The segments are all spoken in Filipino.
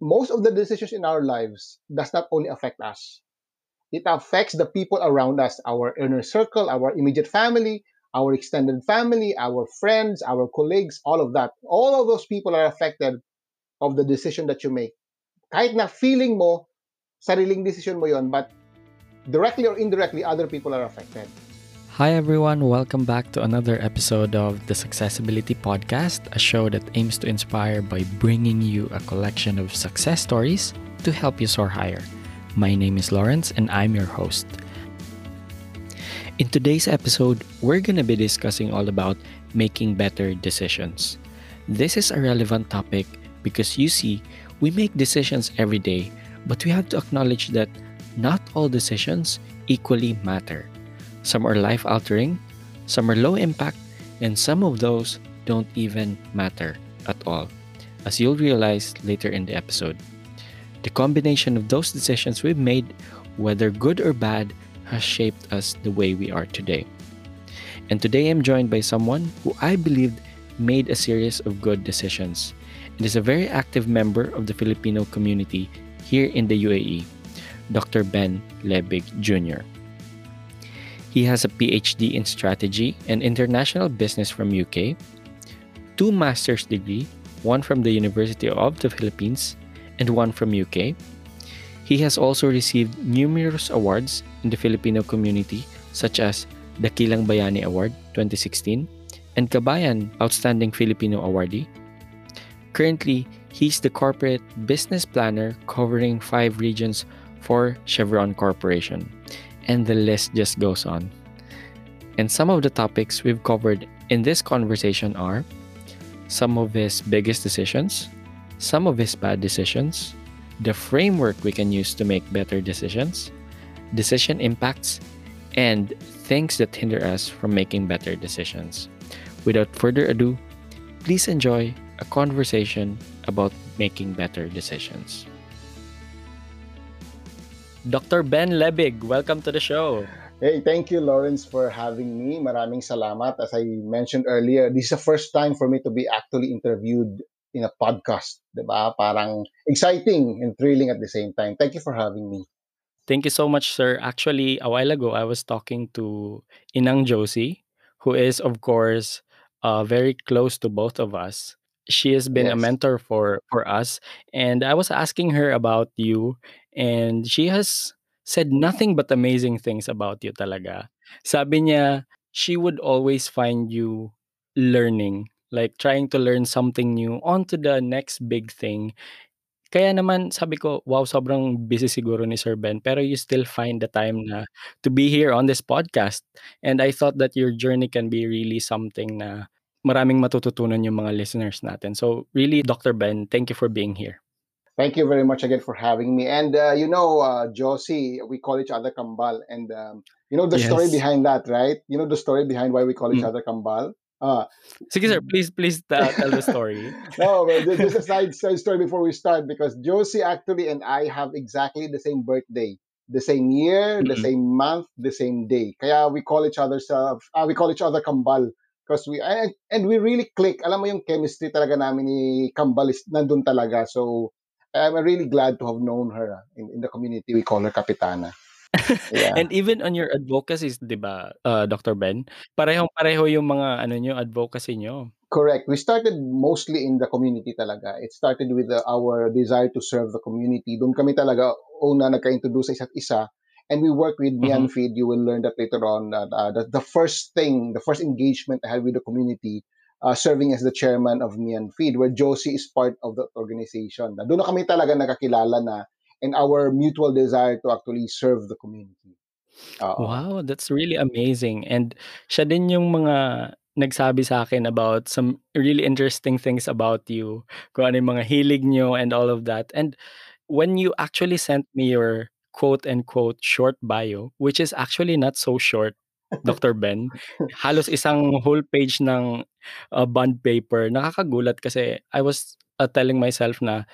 most of the decisions in our lives does not only affect us. It affects the people around us, our inner circle, our immediate family, our extended family, our friends, our colleagues, all of that. All of those people are affected of the decision that you make. Kahit na feeling mo, sariling decision mo yon, but directly or indirectly, other people are affected. Hi, everyone. Welcome back to another episode of the Successibility Podcast, a show that aims to inspire by bringing you a collection of success stories to help you soar higher. My name is Lawrence, and I'm your host. In today's episode, we're going to be discussing all about making better decisions. This is a relevant topic because you see, we make decisions every day, but we have to acknowledge that not all decisions equally matter. Some are life altering, some are low impact, and some of those don't even matter at all, as you'll realize later in the episode. The combination of those decisions we've made, whether good or bad, has shaped us the way we are today. And today I'm joined by someone who I believed made a series of good decisions and is a very active member of the Filipino community here in the UAE, Dr. Ben Lebig Jr. He has a PhD in strategy and international business from UK, two master's degree, one from the University of the Philippines and one from UK. He has also received numerous awards in the Filipino community such as the Kilang Bayani Award 2016 and Kabayan Outstanding Filipino Awardee. Currently, he's the corporate business planner covering five regions for Chevron Corporation and the list just goes on. And some of the topics we've covered in this conversation are some of his biggest decisions, some of his bad decisions, the framework we can use to make better decisions, decision impacts, and things that hinder us from making better decisions. Without further ado, please enjoy a conversation about making better decisions. Dr. Ben Lebig, welcome to the show. Hey, thank you, Lawrence, for having me. Maraming salamat. As I mentioned earlier, this is the first time for me to be actually interviewed in a podcast. Diba? Parang exciting and thrilling at the same time. Thank you for having me. Thank you so much, sir. Actually, a while ago, I was talking to Inang Josie, who is, of course, uh, very close to both of us. She has been yes. a mentor for for us, and I was asking her about you, and she has said nothing but amazing things about you talaga. Sabi niya, she would always find you learning, like trying to learn something new onto the next big thing. Kaya naman sabi ko, wow, sobrang busy siguro ni Sir Ben, pero you still find the time na to be here on this podcast. And I thought that your journey can be really something na maraming matututunan yung mga listeners natin. So really, Dr. Ben, thank you for being here. Thank you very much again for having me. And uh, you know, uh, Josie, we call each other Kambal, and um, you know the yes. story behind that, right? You know the story behind why we call each mm. other Kambal. Uh, Sige sir, please please uh, tell the story. no, there's a side, side story before we start because Josie actually and I have exactly the same birthday, the same year, mm-hmm. the same month, the same day. Kaya we call each other uh, we call each other Kambal because we and, and we really click. Alam mo yung chemistry talaga namin ni Kambal is nandun talaga. So I'm really glad to have known her ah, in, in the community. We call her Kapitana. Yeah. and even on your advocacies, 'di ba, uh, Dr. Ben? Parehong-pareho yung mga ano niyo, advocacy niyo. Correct. We started mostly in the community talaga. It started with uh, our desire to serve the community. Doon kami talaga una nagka-introduce sa isa't isa and we work with mm-hmm. Feed. You will learn that later on. Uh, the, the first thing, the first engagement I had with the community uh, serving as the chairman of Mian Feed, where Josie is part of the organization. Doon na kami talaga nakakilala na and our mutual desire to actually serve the community. Uh-oh. Wow, that's really amazing. And siya din yung mga nagsabi sa akin about some really interesting things about you, kung ano yung mga hilig nyo and all of that. And when you actually sent me your quote and quote short bio, which is actually not so short, Dr. Ben. Halos isang whole page ng uh, bond paper. Nakakagulat kasi I was uh, telling myself na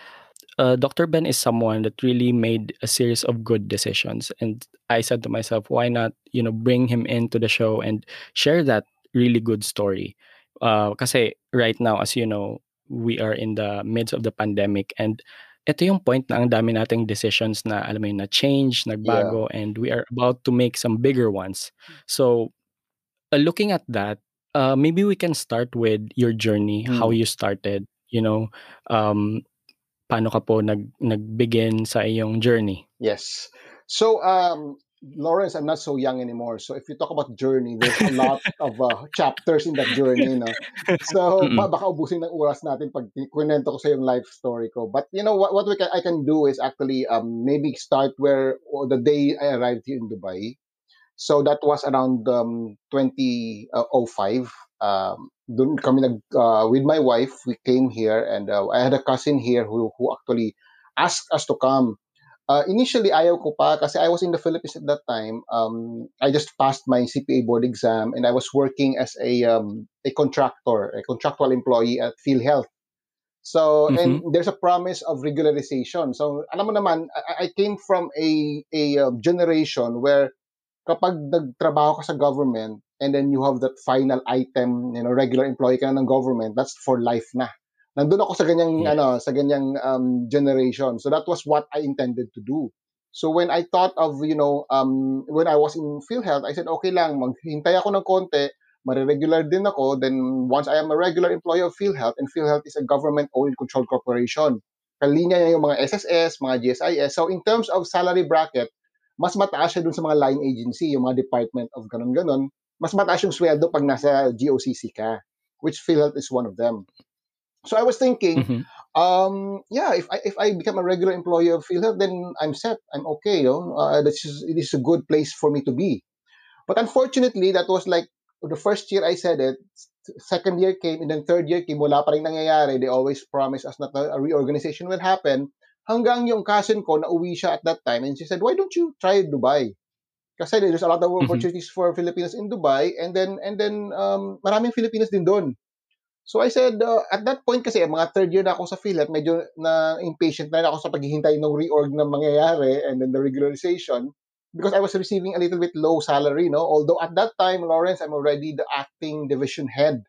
uh, Dr. Ben is someone that really made a series of good decisions and I said to myself why not you know bring him into the show and share that really good story. Uh, kasi right now as you know we are in the midst of the pandemic and ito yung point na ang dami nating decisions na alam mo yun, na change, nagbago, yeah. and we are about to make some bigger ones. So, uh, looking at that, uh, maybe we can start with your journey, hmm. how you started, you know, um, paano ka po nag, nag-begin sa iyong journey? Yes. So, um, Lawrence, I'm not so young anymore. So if you talk about journey, there's a lot of uh, chapters in that journey. No? So mm-hmm. baka ubusin ng oras natin pag kwento ko sa yung life story ko. But you know what, what we can, I can do is actually um, maybe start where the day I arrived here in Dubai. So that was around um, 2005. Um, dun kami nag uh, with my wife. We came here, and uh, I had a cousin here who who actually asked us to come Uh, initially, ayaw ko pa kasi I was in the Philippines at that time. Um, I just passed my CPA board exam and I was working as a um, a contractor, a contractual employee at PhilHealth. So, mm-hmm. and there's a promise of regularization. So, alam mo naman, I, I came from a a uh, generation where kapag nagtrabaho ka sa government and then you have that final item, you know, regular employee ka ng government, that's for life na nandun ako sa ganyang yes. ano sa ganyang um, generation. So that was what I intended to do. So when I thought of you know um, when I was in PhilHealth I said okay lang maghintay ako ng konti mariregular din ako then once I am a regular employee of PhilHealth and PhilHealth is a government owned controlled corporation kalinya niya yung mga SSS mga GSIS so in terms of salary bracket mas mataas siya dun sa mga line agency yung mga department of ganun ganon mas mataas yung sweldo pag nasa GOCC ka which PhilHealth is one of them so I was thinking, mm-hmm. um, yeah, if I if I become a regular employee of PhilHealth, then I'm set. I'm okay. You know? uh, this is it is a good place for me to be. But unfortunately, that was like the first year I said it. Second year came, and then third year came. Wala pa rin nangyayari. They always promise us that a reorganization will happen. Hanggang yung cousin ko na uwi siya at that time, and she said, "Why don't you try Dubai?" Kasi there's a lot of mm-hmm. opportunities mm-hmm. for Filipinos in Dubai, and then and then um, maraming Filipinos din doon. So I said, uh, at that point kasi, mga third year na ako sa PhilHealth, medyo na impatient na ako sa paghihintay ng reorg na mangyayari and then the regularization because I was receiving a little bit low salary, no? Although at that time, Lawrence, I'm already the acting division head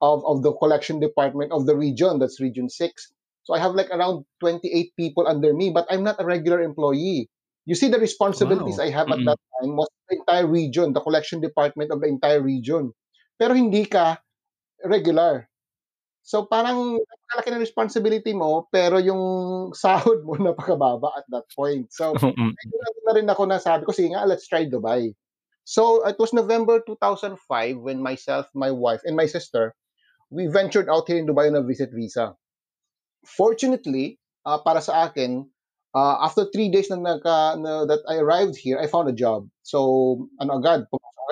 of, of the collection department of the region, that's Region 6. So I have like around 28 people under me, but I'm not a regular employee. You see, the responsibilities wow. I have mm-hmm. at that time was the entire region, the collection department of the entire region. Pero hindi ka regular. So parang napakalaki ng responsibility mo pero yung sahod mo napakababa at that point. So mm. na rin ako na sabi ko sige nga let's try Dubai. So it was November 2005 when myself, my wife and my sister we ventured out here in Dubai on a visit visa. Fortunately, uh, para sa akin, uh, after three days na, nagka, na that I arrived here, I found a job. So, ano agad,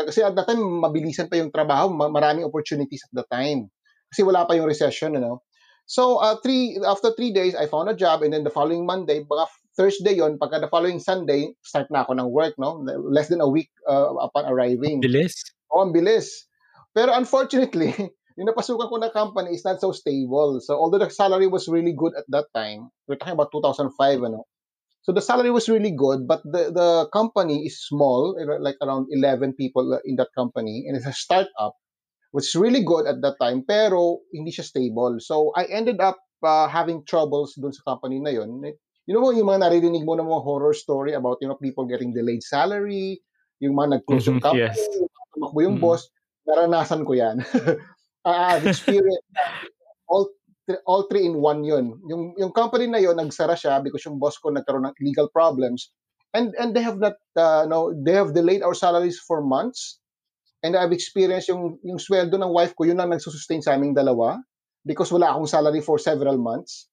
kasi at that time, mabilisan pa yung trabaho, maraming opportunities at the time. Kasi wala pa yung recession, ano. So, uh, three, after three days, I found a job and then the following Monday, mga Thursday yon pagka the following Sunday, start na ako ng work, no? Less than a week uh, upon arriving. Bilis. Oo, oh, ang bilis. Pero unfortunately, yung napasukan ko na company is not so stable. So, although the salary was really good at that time, we're talking about 2005, ano? So the salary was really good, but the, the company is small, like around 11 people in that company, and it's a startup was really good at that time, pero hindi siya stable. So, I ended up uh, having troubles dun sa company na yun. You know, yung mga naririnig mo ng mga horror story about, you know, people getting delayed salary, yung mga nag-close yung company, yes. tumakbo yung mm-hmm. boss, naranasan ko yan. uh, experience, all, all three in one yun. Yung, yung company na yun, nagsara siya because yung boss ko nagkaroon ng legal problems. And, and they have not, uh, no, they have delayed our salaries for months And I've experienced yung, yung sweldo ng wife ko, yun ang nagsusustain sa aming dalawa because wala akong salary for several months.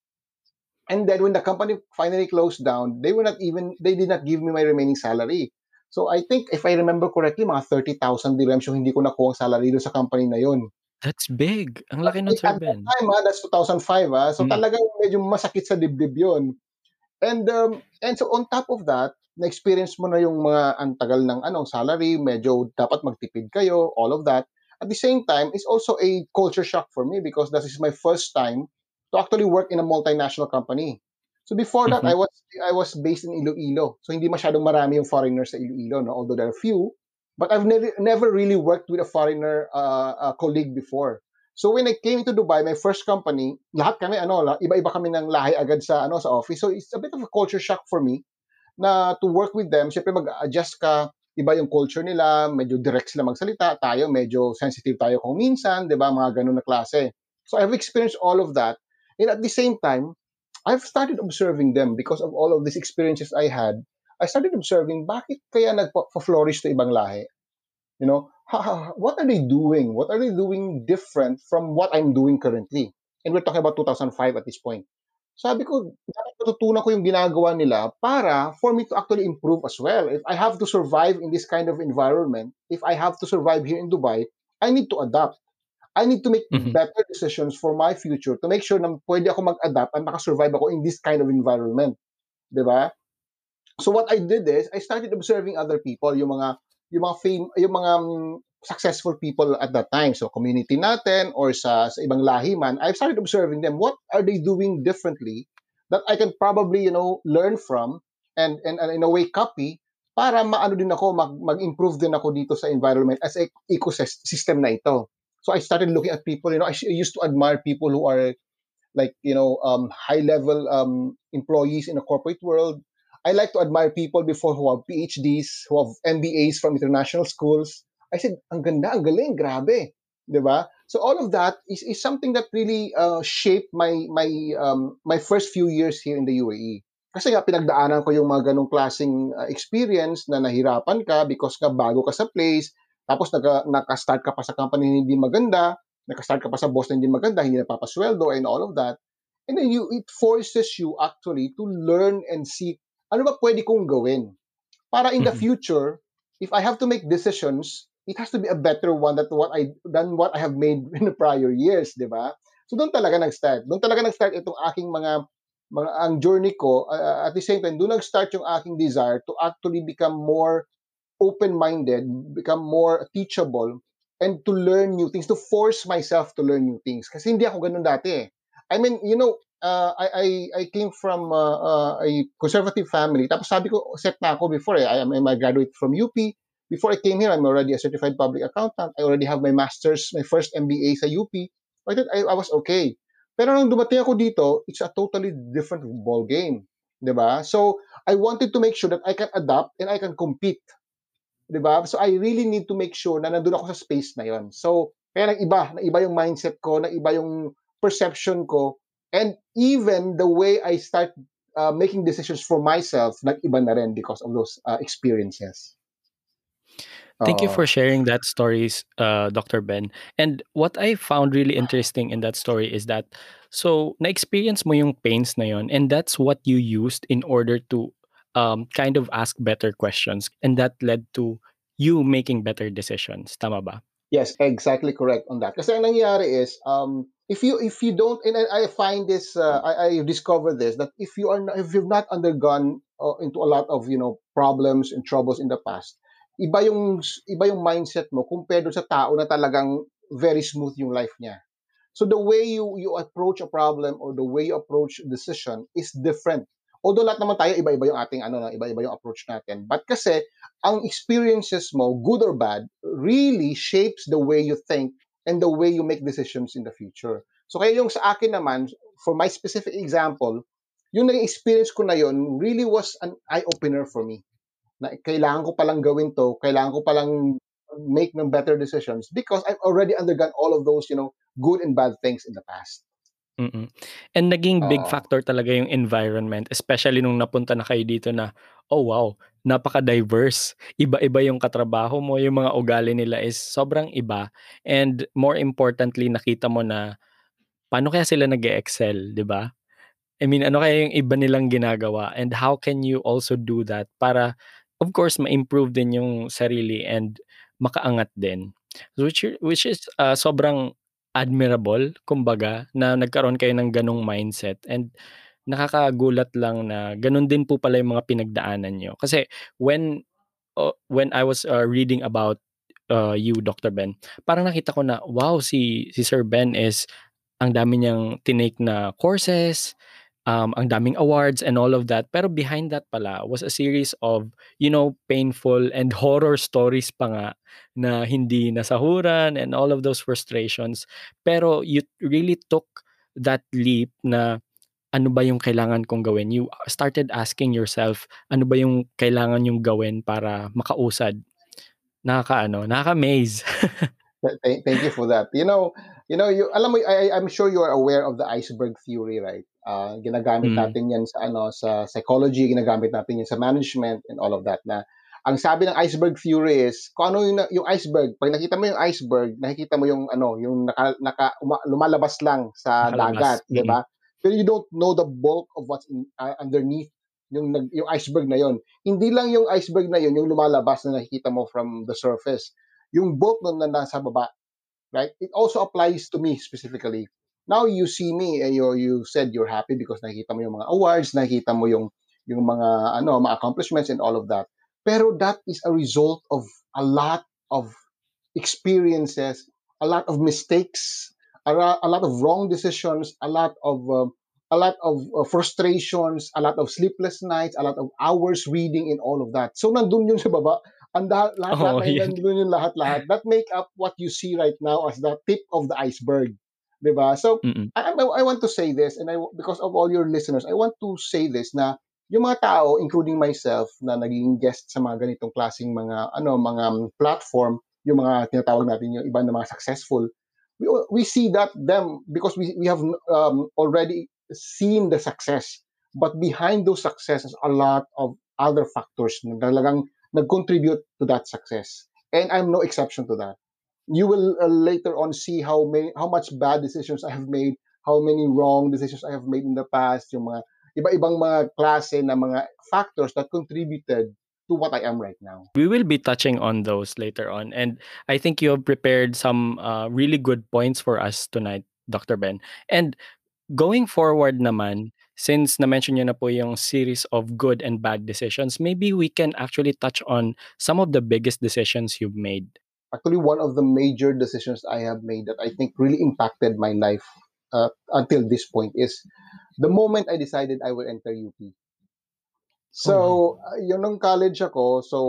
And then when the company finally closed down, they were not even, they did not give me my remaining salary. So I think if I remember correctly, mga 30,000 dirhams yung hindi ko nakuha ang salary doon sa company na yun. That's big. Ang laki ng Sir Ben. At that time, ah, that's 2005. Ah. So mm. talagang medyo masakit sa dibdib yun. And um, and so on top of that, na-experience mo na yung mga antagal ng anong salary, medyo dapat magtipid kayo, all of that. At the same time, it's also a culture shock for me because this is my first time to actually work in a multinational company. So before that, mm-hmm. I was I was based in Iloilo. So hindi masyadong marami yung foreigners sa Iloilo, no? although there are few. But I've never never really worked with a foreigner uh, uh, colleague before. So when I came to Dubai, my first company, lahat kami ano, iba-iba kami ng lahi agad sa ano sa office. So it's a bit of a culture shock for me na to work with them. Syempre mag-adjust ka, iba yung culture nila, medyo direct sila magsalita, tayo medyo sensitive tayo kung minsan, 'di ba? Mga ganun na klase. So I've experienced all of that. And at the same time, I've started observing them because of all of these experiences I had. I started observing bakit kaya nagpa-flourish sa ibang lahi. You know, what are they doing? What are they doing different from what I'm doing currently? And we're talking about 2005 at this point. Sabi ko, dapat matutunan ko yung ginagawa nila para for me to actually improve as well. If I have to survive in this kind of environment, if I have to survive here in Dubai, I need to adapt. I need to make mm-hmm. better decisions for my future to make sure na pwede ako mag-adapt at makasurvive ako in this kind of environment. ba? So what I did is I started observing other people, yung mga yung mga fame, yung mga um, successful people at that time. So community natin or sa, sa ibang lahi man, I've started observing them. What are they doing differently that I can probably, you know, learn from and, and, and in a way copy para maano din ako, mag, mag-improve din ako dito sa environment as a ecosystem na ito. So I started looking at people, you know, I used to admire people who are like, you know, um, high level um, employees in the corporate world I like to admire people before who have PhDs, who have MBAs from international schools. I said, ang ganda, ang galing, grabe. Diba? So all of that is, is something that really uh, shaped my my um, my first few years here in the UAE. Kasi nga pinagdaanan ko yung mga ganong klaseng uh, experience na nahirapan ka because nga bago ka sa place, tapos naka, naka-start ka pa sa company hindi maganda, naka-start ka pa sa boss na hindi maganda, hindi napapasweldo and all of that. And then you it forces you actually to learn and see ano ba pwede kong gawin? Para in the future, if I have to make decisions, it has to be a better one than what I than what I have made in the prior years, 'di ba? So doon talaga nag-start. Doon talaga nag-start itong aking mga mga ang journey ko uh, at the same time doon nag-start yung aking desire to actually become more open-minded, become more teachable and to learn new things, to force myself to learn new things. Kasi hindi ako ganun dati eh. I mean, you know, uh, I, I I came from uh, uh, a conservative family. Tapos sabi ko, set na ako before eh. I am a graduate from UP. Before I came here, I'm already a certified public accountant. I already have my master's, my first MBA sa UP. I thought I, I was okay. Pero nung dumating ako dito, it's a totally different ball game. 'Di ba? So, I wanted to make sure that I can adapt and I can compete. 'Di ba? So, I really need to make sure na nandun ako sa space na 'yon. So, kaya nag-iba, na iba yung mindset ko, na iba yung perception ko And even the way I start uh, making decisions for myself, nag-iba na rin because of those uh, experiences. Thank you for sharing that stories, uh, Dr. Ben. And what I found really interesting in that story is that so na-experience mo yung pains na yon and that's what you used in order to um, kind of ask better questions and that led to you making better decisions. Tama ba? Yes, exactly correct on that. Kasi ang nangyari is um, if you if you don't and I, I find this uh, I, I discovered this that if you are not, if you've not undergone uh, into a lot of you know problems and troubles in the past iba yung iba yung mindset mo compared sa tao na talagang very smooth yung life niya so the way you you approach a problem or the way you approach a decision is different although lahat naman tayo iba-iba yung ating ano iba-iba yung approach natin but kasi ang experiences mo good or bad really shapes the way you think and the way you make decisions in the future. So kaya yung sa akin naman, for my specific example, yung naging experience ko na yon really was an eye-opener for me. Na kailangan ko palang gawin to, kailangan ko palang make ng better decisions because I've already undergone all of those, you know, good and bad things in the past. Mm. And naging big Oo. factor talaga yung environment, especially nung napunta na kayo dito na, oh wow, napaka-diverse. Iba-iba yung katrabaho mo, yung mga ugali nila is sobrang iba. And more importantly, nakita mo na paano kaya sila nag excel di ba? I mean, ano kaya yung iba nilang ginagawa and how can you also do that para of course ma-improve din yung sarili and makaangat din. Which which is uh, sobrang admirable kumbaga na nagkaroon kayo ng ganong mindset and nakakagulat lang na ganun din po pala yung mga pinagdaanan nyo. Kasi when uh, when I was uh, reading about uh, you Dr. Ben, parang nakita ko na wow si si Sir Ben is ang dami niyang tinake na courses um, ang daming awards and all of that. Pero behind that pala was a series of, you know, painful and horror stories pa nga na hindi nasahuran and all of those frustrations. Pero you really took that leap na ano ba yung kailangan kong gawin? You started asking yourself, ano ba yung kailangan yung gawin para makausad? Nakaka-ano, nakaka-amaze. thank, thank you for that. You know, you know, you alam mo I, I'm sure you are aware of the iceberg theory, right? Uh, ginagamit mm. natin 'yan sa ano sa psychology, ginagamit natin 'yan sa management and all of that na ang sabi ng iceberg theory is kung ano yung, yung iceberg, pag nakita mo yung iceberg, nakikita mo yung ano, yung naka, naka uma, lumalabas lang sa Lumalabas. dagat, mm. 'di ba? Pero you don't know the bulk of what's in, uh, underneath yung yung iceberg na yon. Hindi lang yung iceberg na yon yung lumalabas na nakikita mo from the surface. Yung bulk nun na nasa baba, right? It also applies to me specifically now you see me you, you said you're happy because nakita mo yung mga awards nakita mo yung yung mga ano mga accomplishments and all of that pero that is a result of a lot of experiences a lot of mistakes a, a lot of wrong decisions a lot of uh, a lot of uh, frustrations, a lot of sleepless nights, a lot of hours reading and all of that. So nandun yun sa baba. Ang lahat, lahat, oh, lahat yeah. nandun yung lahat-lahat. That make up what you see right now as the tip of the iceberg. 'di ba? So I, I want to say this and I because of all your listeners, I want to say this na yung mga tao including myself na naging guest sa mga ganitong klaseng mga ano mga platform, yung mga tinatawag natin yung iba na mga successful, we we see that them because we we have um, already seen the success. But behind those successes, a lot of other factors na talagang nag-contribute to that success. And I'm no exception to that you will uh, later on see how many how much bad decisions I have made, how many wrong decisions I have made in the past, yung mga iba-ibang mga klase na mga factors that contributed to what I am right now. We will be touching on those later on and I think you have prepared some uh, really good points for us tonight, Dr. Ben. And going forward naman, since na-mention nyo na po yung series of good and bad decisions, maybe we can actually touch on some of the biggest decisions you've made actually one of the major decisions I have made that I think really impacted my life uh, until this point is the moment I decided I will enter UP. So, oh, uh, yun nung college ako, so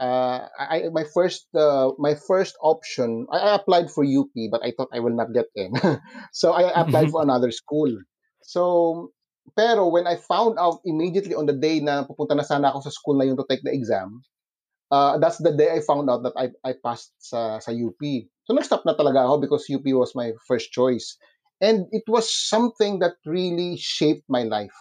uh, I, my first uh, my first option, I, I applied for UP but I thought I will not get in. so I applied for another school. So, pero when I found out immediately on the day na pupunta na sana ako sa school na yun to take the exam, uh, that's the day I found out that I, I passed sa, sa UP. So nag-stop na talaga ako because UP was my first choice. And it was something that really shaped my life.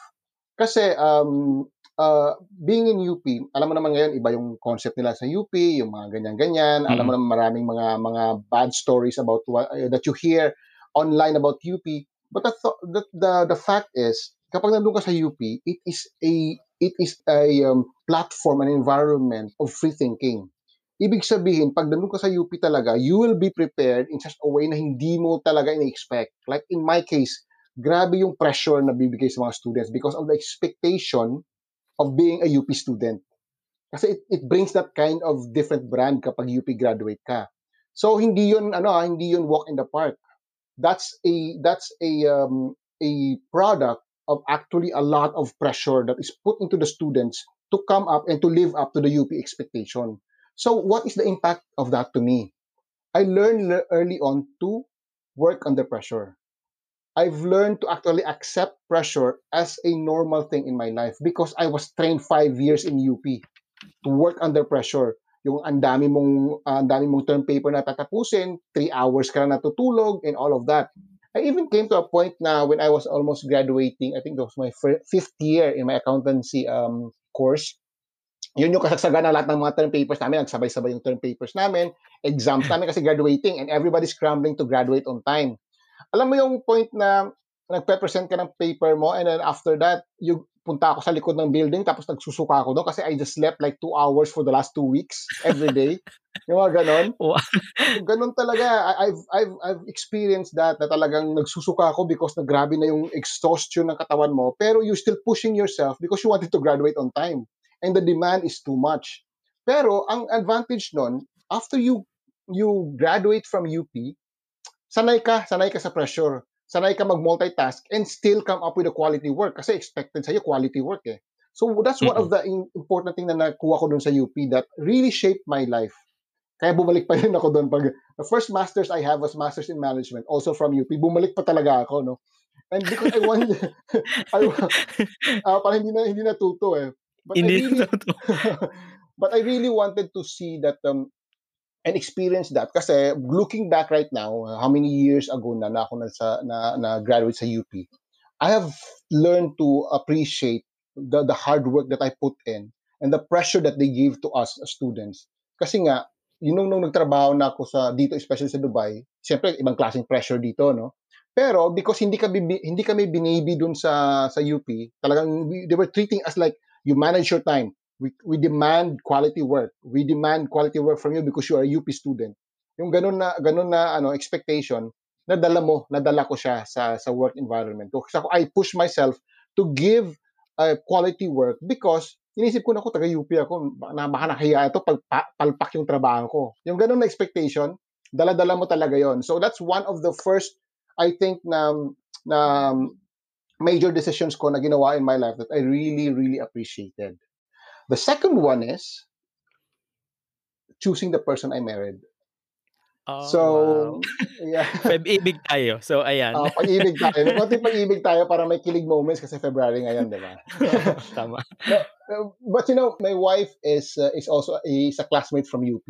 Kasi um, uh, being in UP, alam mo naman ngayon, iba yung concept nila sa UP, yung mga ganyan-ganyan. Mm-hmm. Alam mo naman maraming mga mga bad stories about what, uh, that you hear online about UP. But the, the, the, the fact is, kapag nandun ka sa UP, it is a it is a um, platform, an environment of free thinking. Ibig sabihin, pag nandun ka sa UP talaga, you will be prepared in such a way na hindi mo talaga in-expect. Like in my case, grabe yung pressure na bibigay sa mga students because of the expectation of being a UP student. Kasi it, it brings that kind of different brand kapag UP graduate ka. So hindi yun ano, ah, hindi yun walk in the park. That's a that's a um, a product of actually a lot of pressure that is put into the students to come up and to live up to the UP expectation. So, what is the impact of that to me? I learned early on to work under pressure. I've learned to actually accept pressure as a normal thing in my life because I was trained five years in UP to work under pressure. Yung ang dami mong, uh, dami mong term paper na tatapusin, three hours ka na natutulog, and all of that. I even came to a point now when I was almost graduating. I think that was my fifth year in my accountancy um, course. Yun yung kasagsagan na lahat ng mga term papers namin. Nagsabay-sabay yung term papers namin. Exams namin kasi graduating and everybody's scrambling to graduate on time. Alam mo yung point na nagpe-present ka ng paper mo and then after that, you punta ako sa likod ng building tapos nagsusuka ako doon kasi I just slept like two hours for the last two weeks every day. yung mga ganon. ganon talaga. I've, I've, I've experienced that na talagang nagsusuka ako because na grabe na yung exhaustion ng katawan mo pero you still pushing yourself because you wanted to graduate on time. And the demand is too much. Pero ang advantage nun, after you you graduate from UP, sanay ka, sanay ka sa pressure sanay ka mag-multitask and still come up with a quality work kasi expected sa'yo quality work eh. So that's one of the important thing na nakuha ko dun sa UP that really shaped my life. Kaya bumalik pa rin ako doon pag the first masters I have was masters in management also from UP. Bumalik pa talaga ako no. And because I want I uh, parang hindi na hindi natuto eh. But hindi I really, but I really wanted to see that um, and experience that. Kasi looking back right now how many years ago na na ako na sa na, na graduate sa UP I have learned to appreciate the the hard work that I put in and the pressure that they give to us as students. Kasi nga yun nung, nung nagtrabaho na ako sa dito especially sa Dubai siyempre ibang klaseng pressure dito no? Pero because hindi kami hindi kami binibi dun sa sa UP talagang they were treating us like you manage your time we, we demand quality work. We demand quality work from you because you are a UP student. Yung ganun na ganun na ano expectation, nadala mo, nadala ko siya sa sa work environment. Ako I push myself to give uh, quality work because inisip ko na ako taga UP ako, na baka nakahiya ito pag palpak yung trabaho ko. Yung ganun na expectation, dala-dala mo talaga yon. So that's one of the first I think na na major decisions ko na ginawa in my life that I really really appreciated. The second one is choosing the person I married. Oh, so, wow. yeah. Pag-ibig tayo. So, ayan. Uh, pag-ibig tayo. Kunti pag-ibig tayo para may kilig moments kasi February ngayon, di ba? Tama. But, but, you know, my wife is uh, is also a, is a classmate from UP.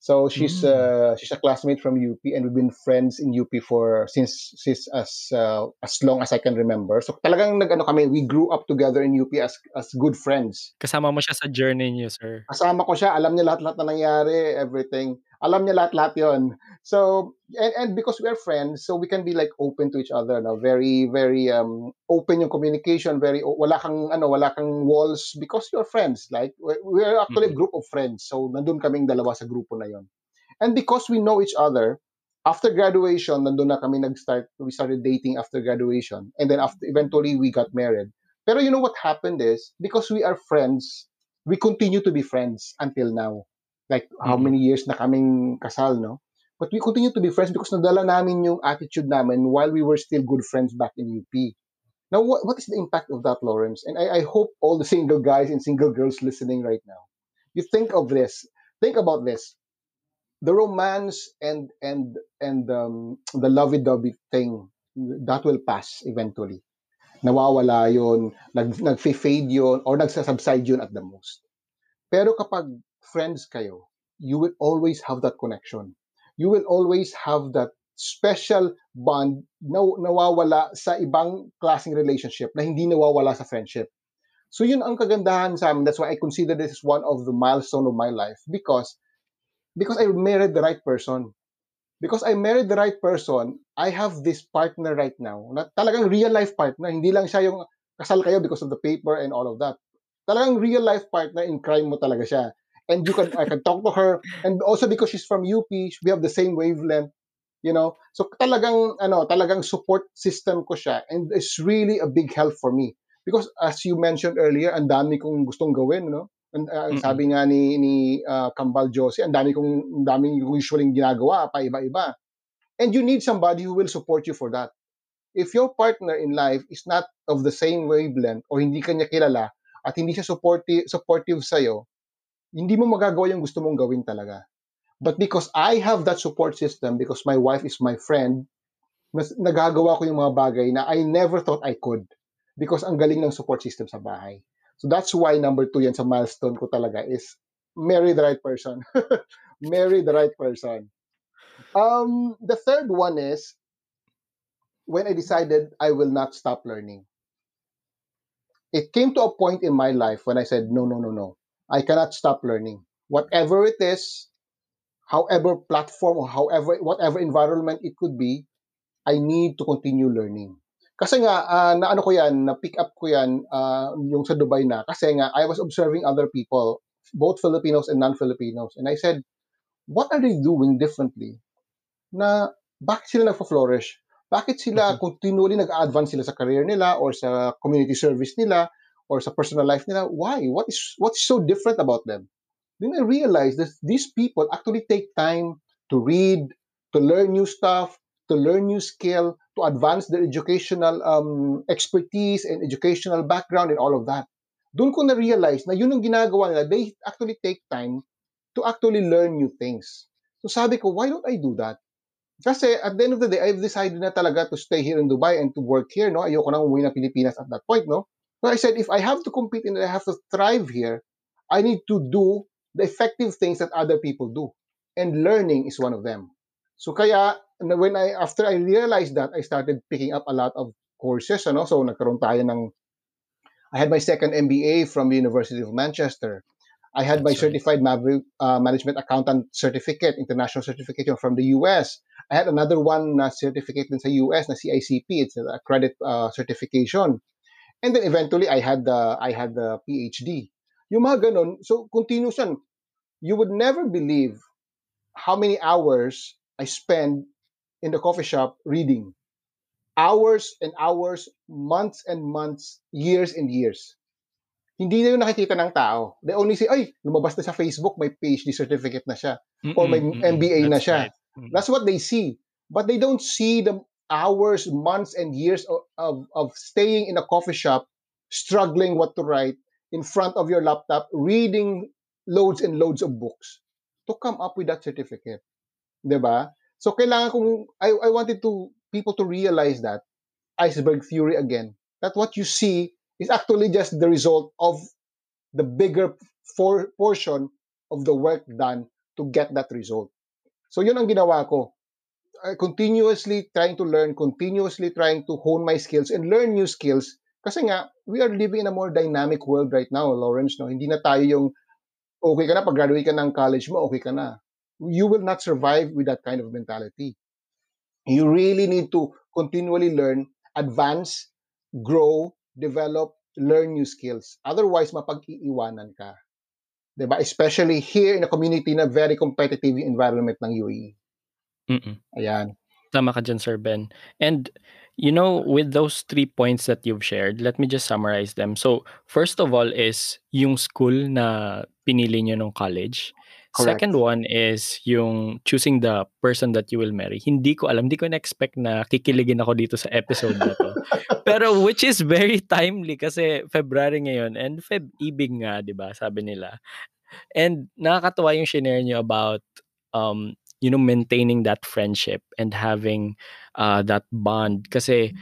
So she's mm. uh, she's a classmate from UP, and we've been friends in UP for since since as uh, as long as I can remember. So talagang nag-ano kami, we grew up together in UP as as good friends. Kasama mo siya sa journey niyo, sir. Kasama ko siya, alam niya lahat-lahat na nangyari, everything. Alam niya lahat-lahat 'yon. So and and because we are friends, so we can be like open to each other now. Very very um open yung communication, very wala kang ano, wala kang walls because you're friends. Like we are actually mm-hmm. a group of friends. So nandun kaming dalawa sa grupo na 'yon. And because we know each other, after graduation, nandun na kami nag-start, we started dating after graduation. And then after eventually we got married. Pero you know what happened is because we are friends, we continue to be friends until now. Like how many years na kaming kasal, no? But we continue to be friends because nadala namin yung attitude namin while we were still good friends back in UP. Now, what, what is the impact of that, Lawrence? And I, I hope all the single guys and single girls listening right now, you think of this. Think about this. The romance and and and um, the lovey-dovey thing that will pass eventually. Nawawala yon, nag, nag-fade yon, or nagsasubside yon at the most. Pero kapag friends kayo, you will always have that connection you will always have that special bond na nawawala sa ibang klaseng relationship na hindi nawawala sa friendship. So yun ang kagandahan sa amin. That's why I consider this as one of the milestone of my life because because I married the right person. Because I married the right person, I have this partner right now na talagang real life partner. Hindi lang siya yung kasal kayo because of the paper and all of that. Talagang real life partner in crime mo talaga siya and you can I can talk to her. And also because she's from UP we have the same wavelength you know? So talagang ano talagang support system ko siya. And it's really a big help for me. Because as you mentioned earlier ang dami kong gustong gawin no? And uh, mm-hmm. sabi nga ni ni uh, Kambal Josie ang dami kong ang daming usually ginagawa pa iba-iba and you need somebody who will support you for that. If your partner in life is not of the same wavelength or hindi kanya kilala at hindi siya supportive supportive sa iyo hindi mo magagawa yung gusto mong gawin talaga. But because I have that support system, because my wife is my friend, mas, nagagawa ko yung mga bagay na I never thought I could. Because ang galing ng support system sa bahay. So that's why number two yan sa milestone ko talaga is marry the right person. marry the right person. Um, the third one is when I decided I will not stop learning. It came to a point in my life when I said, no, no, no, no. I cannot stop learning. Whatever it is, however platform or however whatever environment it could be, I need to continue learning. Kasi nga uh, na ano ko 'yan, na pick up ko 'yan uh, yung sa Dubai na kasi nga I was observing other people, both Filipinos and non-Filipinos and I said, what are they doing differently? Na bakit sila nagfo-flourish? Bakit sila mm-hmm. continually nag-advance sila sa career nila or sa community service nila or sa personal life nila, why? What is what's so different about them? Then I realized that these people actually take time to read, to learn new stuff, to learn new skill, to advance their educational um, expertise and educational background and all of that. Doon ko na-realize na yun ang ginagawa nila. They actually take time to actually learn new things. So sabi ko, why don't I do that? Kasi at the end of the day, I've decided na talaga to stay here in Dubai and to work here, no? Ayoko na umuwi ng Pilipinas at that point, no? So I said, if I have to compete and I have to thrive here, I need to do the effective things that other people do. And learning is one of them. So kaya, when I, after I realized that, I started picking up a lot of courses, ano? So nagkaroon tayo ng, I had my second MBA from the University of Manchester. I had my That's right. certified Maverick, uh, management accountant certificate, international certification from the US. I had another one na certificate din sa US na CICP, it's a credit uh, certification. And then eventually I had the I had the PhD. Yung mga ganun, so continuous yan. You would never believe how many hours I spend in the coffee shop reading. Hours and hours, months and months, years and years. Hindi na yung nakikita ng tao. They only say, ay, lumabas na sa Facebook, may PhD certificate na siya. Or may Mm-mm, mm-mm. MBA na siya. right. That's what they see. But they don't see the hours, months, and years of, of, of staying in a coffee shop, struggling what to write in front of your laptop, reading loads and loads of books to come up with that certificate. ba? So kailangan kong I, I wanted to people to realize that iceberg theory again that what you see is actually just the result of the bigger for, portion of the work done to get that result. So yun ang ginawa ko. I continuously trying to learn, continuously trying to hone my skills and learn new skills. Kasi nga, we are living in a more dynamic world right now, Lawrence. No? Hindi na tayo yung okay ka na, pag-graduate ka ng college mo, okay ka na. You will not survive with that kind of mentality. You really need to continually learn, advance, grow, develop, learn new skills. Otherwise, mapag-iiwanan ka. 'Di ba? Especially here in a community na very competitive environment ng UAE. Mm-mm. Ayan. Tama ka dyan, Sir Ben. And, you know, with those three points that you've shared, let me just summarize them. So, first of all is yung school na pinili nyo nung college. Correct. Second one is yung choosing the person that you will marry. Hindi ko alam, hindi ko na-expect na kikiligin ako dito sa episode na to. Pero which is very timely kasi February ngayon and Feb ibig nga, 'di ba? Sabi nila. And nakakatuwa yung shinare nyo about um you know maintaining that friendship and having uh, that bond kasi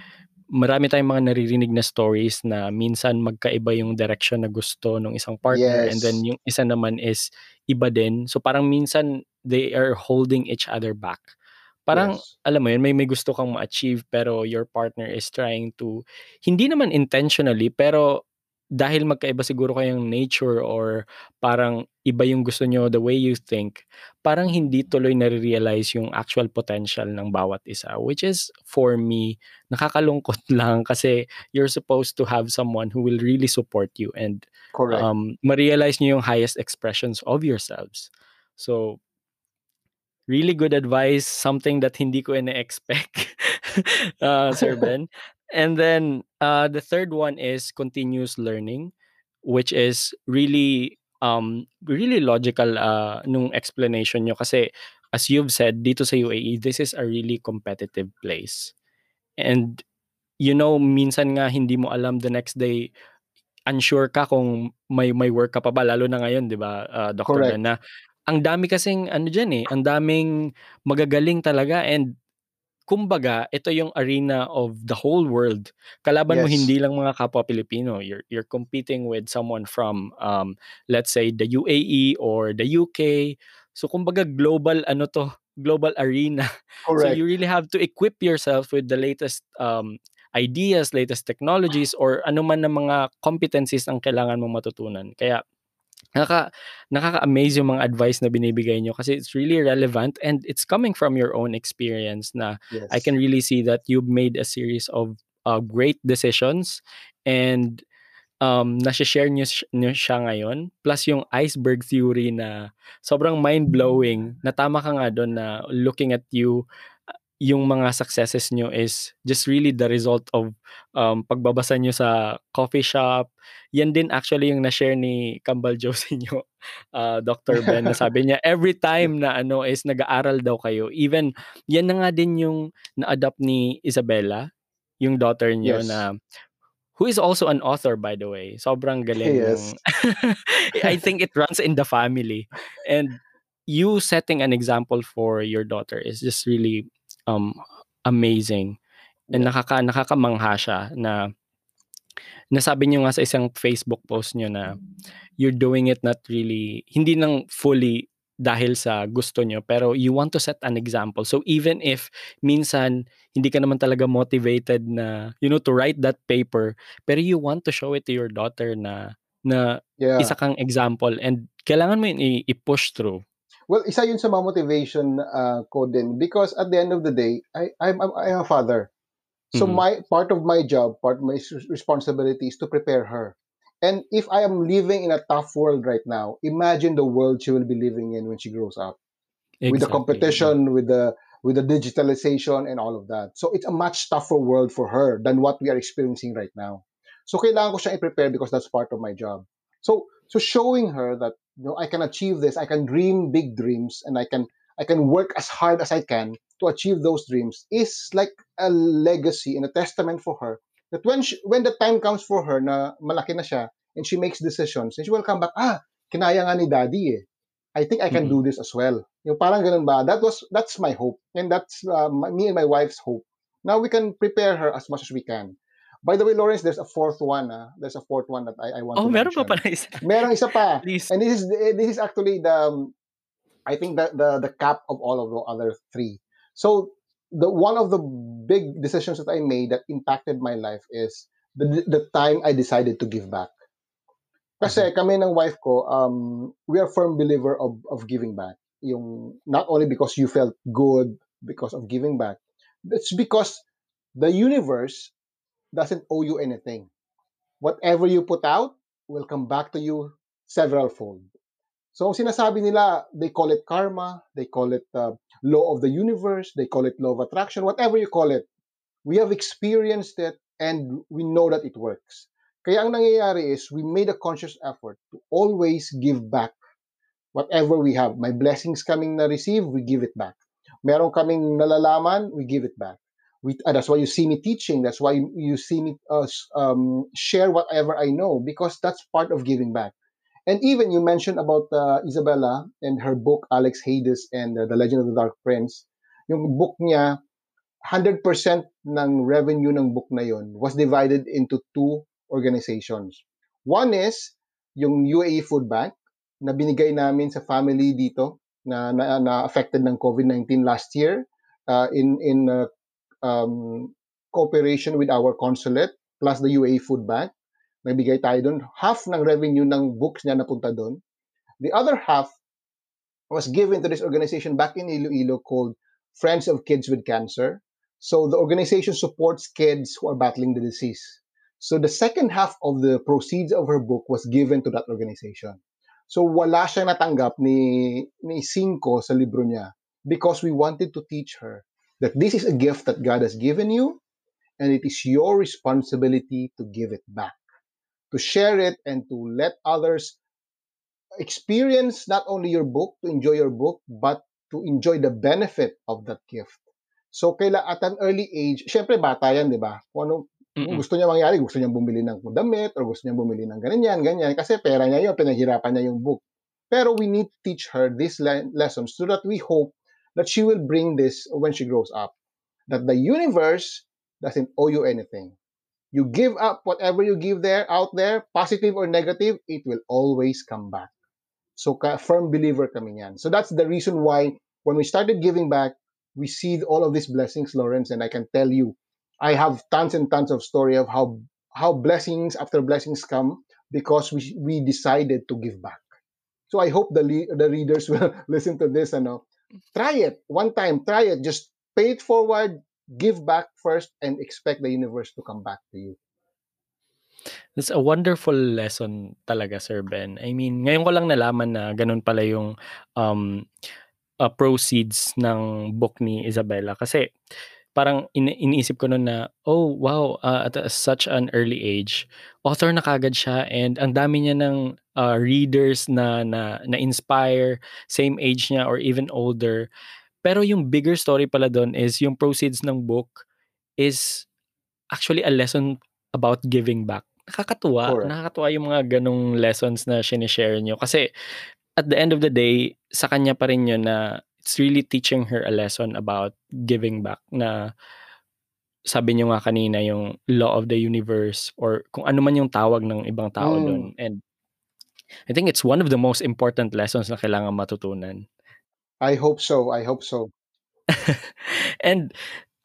marami tayong mga naririnig na stories na minsan magkaiba yung direction na gusto ng isang partner and then Yes. yung isa naman is iba din. So parang minsan they are holding each other back. Parang Yes. alam mo yun, may may gusto kang ma-achieve pero your partner is trying to hindi naman intentionally pero dahil magkaiba siguro kayong nature or parang iba yung gusto nyo, the way you think, parang hindi tuloy nare-realize yung actual potential ng bawat isa. Which is, for me, nakakalungkot lang kasi you're supposed to have someone who will really support you and Correct. um, ma-realize nyo yung highest expressions of yourselves. So, really good advice, something that hindi ko ina-expect, uh, Sir Ben. And then uh, the third one is continuous learning, which is really um really logical uh, nung explanation nyo kasi as you've said dito sa UAE this is a really competitive place. And you know minsan nga hindi mo alam the next day unsure ka kung may may work ka pa ba lalo na ngayon 'di ba uh, Dr. Correct. Ben na ang dami kasing ano diyan eh, ang daming magagaling talaga and kumbaga ito yung arena of the whole world. Kalaban mo Yes. hindi lang mga kapwa Pilipino. You're you're competing with someone from um let's say the UAE or the UK. So kumbaga global ano to, global arena. So Correct. you really have to equip yourself with the latest um ideas, latest technologies or ano man na mga competencies ang kailangan mong matutunan. Kaya nakaka nakaka-amaze yung mga advice na binibigay nyo kasi it's really relevant and it's coming from your own experience na I Yes. can really see that you've made a series of uh, great decisions and um nasi-share niyo, sh- niyo siya ngayon plus yung iceberg theory na sobrang mind-blowing na tama ka nga doon na looking at you yung mga successes nyo is just really the result of um, pagbabasa nyo sa coffee shop. Yan din actually yung na-share ni Kambal Josie nyo, uh, Dr. Ben, na sabi niya, every time na ano is nag-aaral daw kayo, even yan na nga din yung na-adapt ni Isabella, yung daughter niyo yes. na who is also an author by the way. Sobrang galing yes. I think it runs in the family. And you setting an example for your daughter is just really um amazing. And nakaka nakakamangha siya na nasabi niyo nga sa isang Facebook post niyo na you're doing it not really hindi nang fully dahil sa gusto niyo pero you want to set an example. So even if minsan hindi ka naman talaga motivated na you know to write that paper pero you want to show it to your daughter na na yeah. isa kang example and kailangan mo yun i-push through. Well, isa yun sa mga motivation uh, ko din because at the end of the day, I I'm I'm a father. So mm-hmm. my part of my job, part of my responsibility is to prepare her. And if I am living in a tough world right now, imagine the world she will be living in when she grows up. Exactly. With the competition, with the with the digitalization and all of that. So it's a much tougher world for her than what we are experiencing right now. So kailangan ko siyang i-prepare because that's part of my job. So so showing her that you know, I can achieve this. I can dream big dreams, and I can I can work as hard as I can to achieve those dreams. Is like a legacy and a testament for her that when she, when the time comes for her na malaki na siya and she makes decisions, and she will come back. Ah, kinaya nga ni daddy eh. I think I can mm-hmm. do this as well. Yung parang ganun ba? That was that's my hope, and that's uh, me and my wife's hope. Now we can prepare her as much as we can. By the way, Lawrence, there's a fourth one. Ah. There's a fourth one that I, I want oh, to meron mention. pa pala isa. Meron isa pa. Please. And this is this is actually the um, I think the, the the cap of all of the other three. So the one of the big decisions that I made that impacted my life is the the time I decided to give back. Kasi mm-hmm. kami ng wife ko, um, we are firm believer of of giving back. Yung not only because you felt good because of giving back, it's because the universe doesn't owe you anything. Whatever you put out will come back to you several fold. So sinasabi nila, they call it karma, they call it uh, law of the universe, they call it law of attraction, whatever you call it. We have experienced it and we know that it works. Kaya ang nangyayari is we made a conscious effort to always give back whatever we have. My blessings coming na receive, we give it back. Meron kaming nalalaman, we give it back we, uh, that's why you see me teaching. That's why you see me uh, um, share whatever i know because that's part of giving back. And even you mentioned about uh, isabella and her book alex hades and uh, the legend of the dark prince. Yung book niya 100% ng revenue ng book na yon was divided into two organizations. One is yung UAE Food Bank na binigay namin sa family dito na na, na affected ng COVID-19 last year uh, in in uh, um, cooperation with our consulate plus the UAE Food Bank. Nagbigay tayo doon. Half ng revenue ng books niya napunta doon. The other half was given to this organization back in Iloilo called Friends of Kids with Cancer. So the organization supports kids who are battling the disease. So the second half of the proceeds of her book was given to that organization. So wala siyang natanggap ni, ni Cinco sa libro niya because we wanted to teach her that this is a gift that God has given you, and it is your responsibility to give it back, to share it, and to let others experience not only your book, to enjoy your book, but to enjoy the benefit of that gift. So, kaila at an early age, syempre bata yan, di ba? Kung ano, Mm-mm. gusto niya mangyari, gusto niya bumili ng damit, or gusto niya bumili ng ganyan, ganyan, kasi pera niya yun, pinaghirapan niya yung book. Pero we need to teach her these le- lessons so that we hope that she will bring this when she grows up. That the universe doesn't owe you anything. You give up whatever you give there out there, positive or negative, it will always come back. So firm believer kami yan. So that's the reason why when we started giving back, we see all of these blessings, Lawrence, and I can tell you, I have tons and tons of story of how how blessings after blessings come because we we decided to give back. So I hope the the readers will listen to this and know try it. One time. Try it. Just pay it forward. Give back first and expect the universe to come back to you. That's a wonderful lesson talaga, Sir Ben. I mean, ngayon ko lang nalaman na ganun pala yung um, uh, proceeds ng book ni Isabella kasi parang ini iniisip ko noon na, oh wow, uh, at such an early age, author na kagad siya and ang dami niya ng uh, readers na, na na-inspire, same age niya or even older. Pero yung bigger story pala doon is yung proceeds ng book is actually a lesson about giving back. Nakakatuwa, Correct. nakakatuwa yung mga ganong lessons na sinishare nyo. Kasi at the end of the day, sa kanya pa rin yun na it's really teaching her a lesson about giving back na sabi niyo nga kanina yung law of the universe or kung ano man yung tawag ng ibang tao Mm. doon and I think it's one of the most important lessons na kailangan matutunan. I hope so. I hope so. and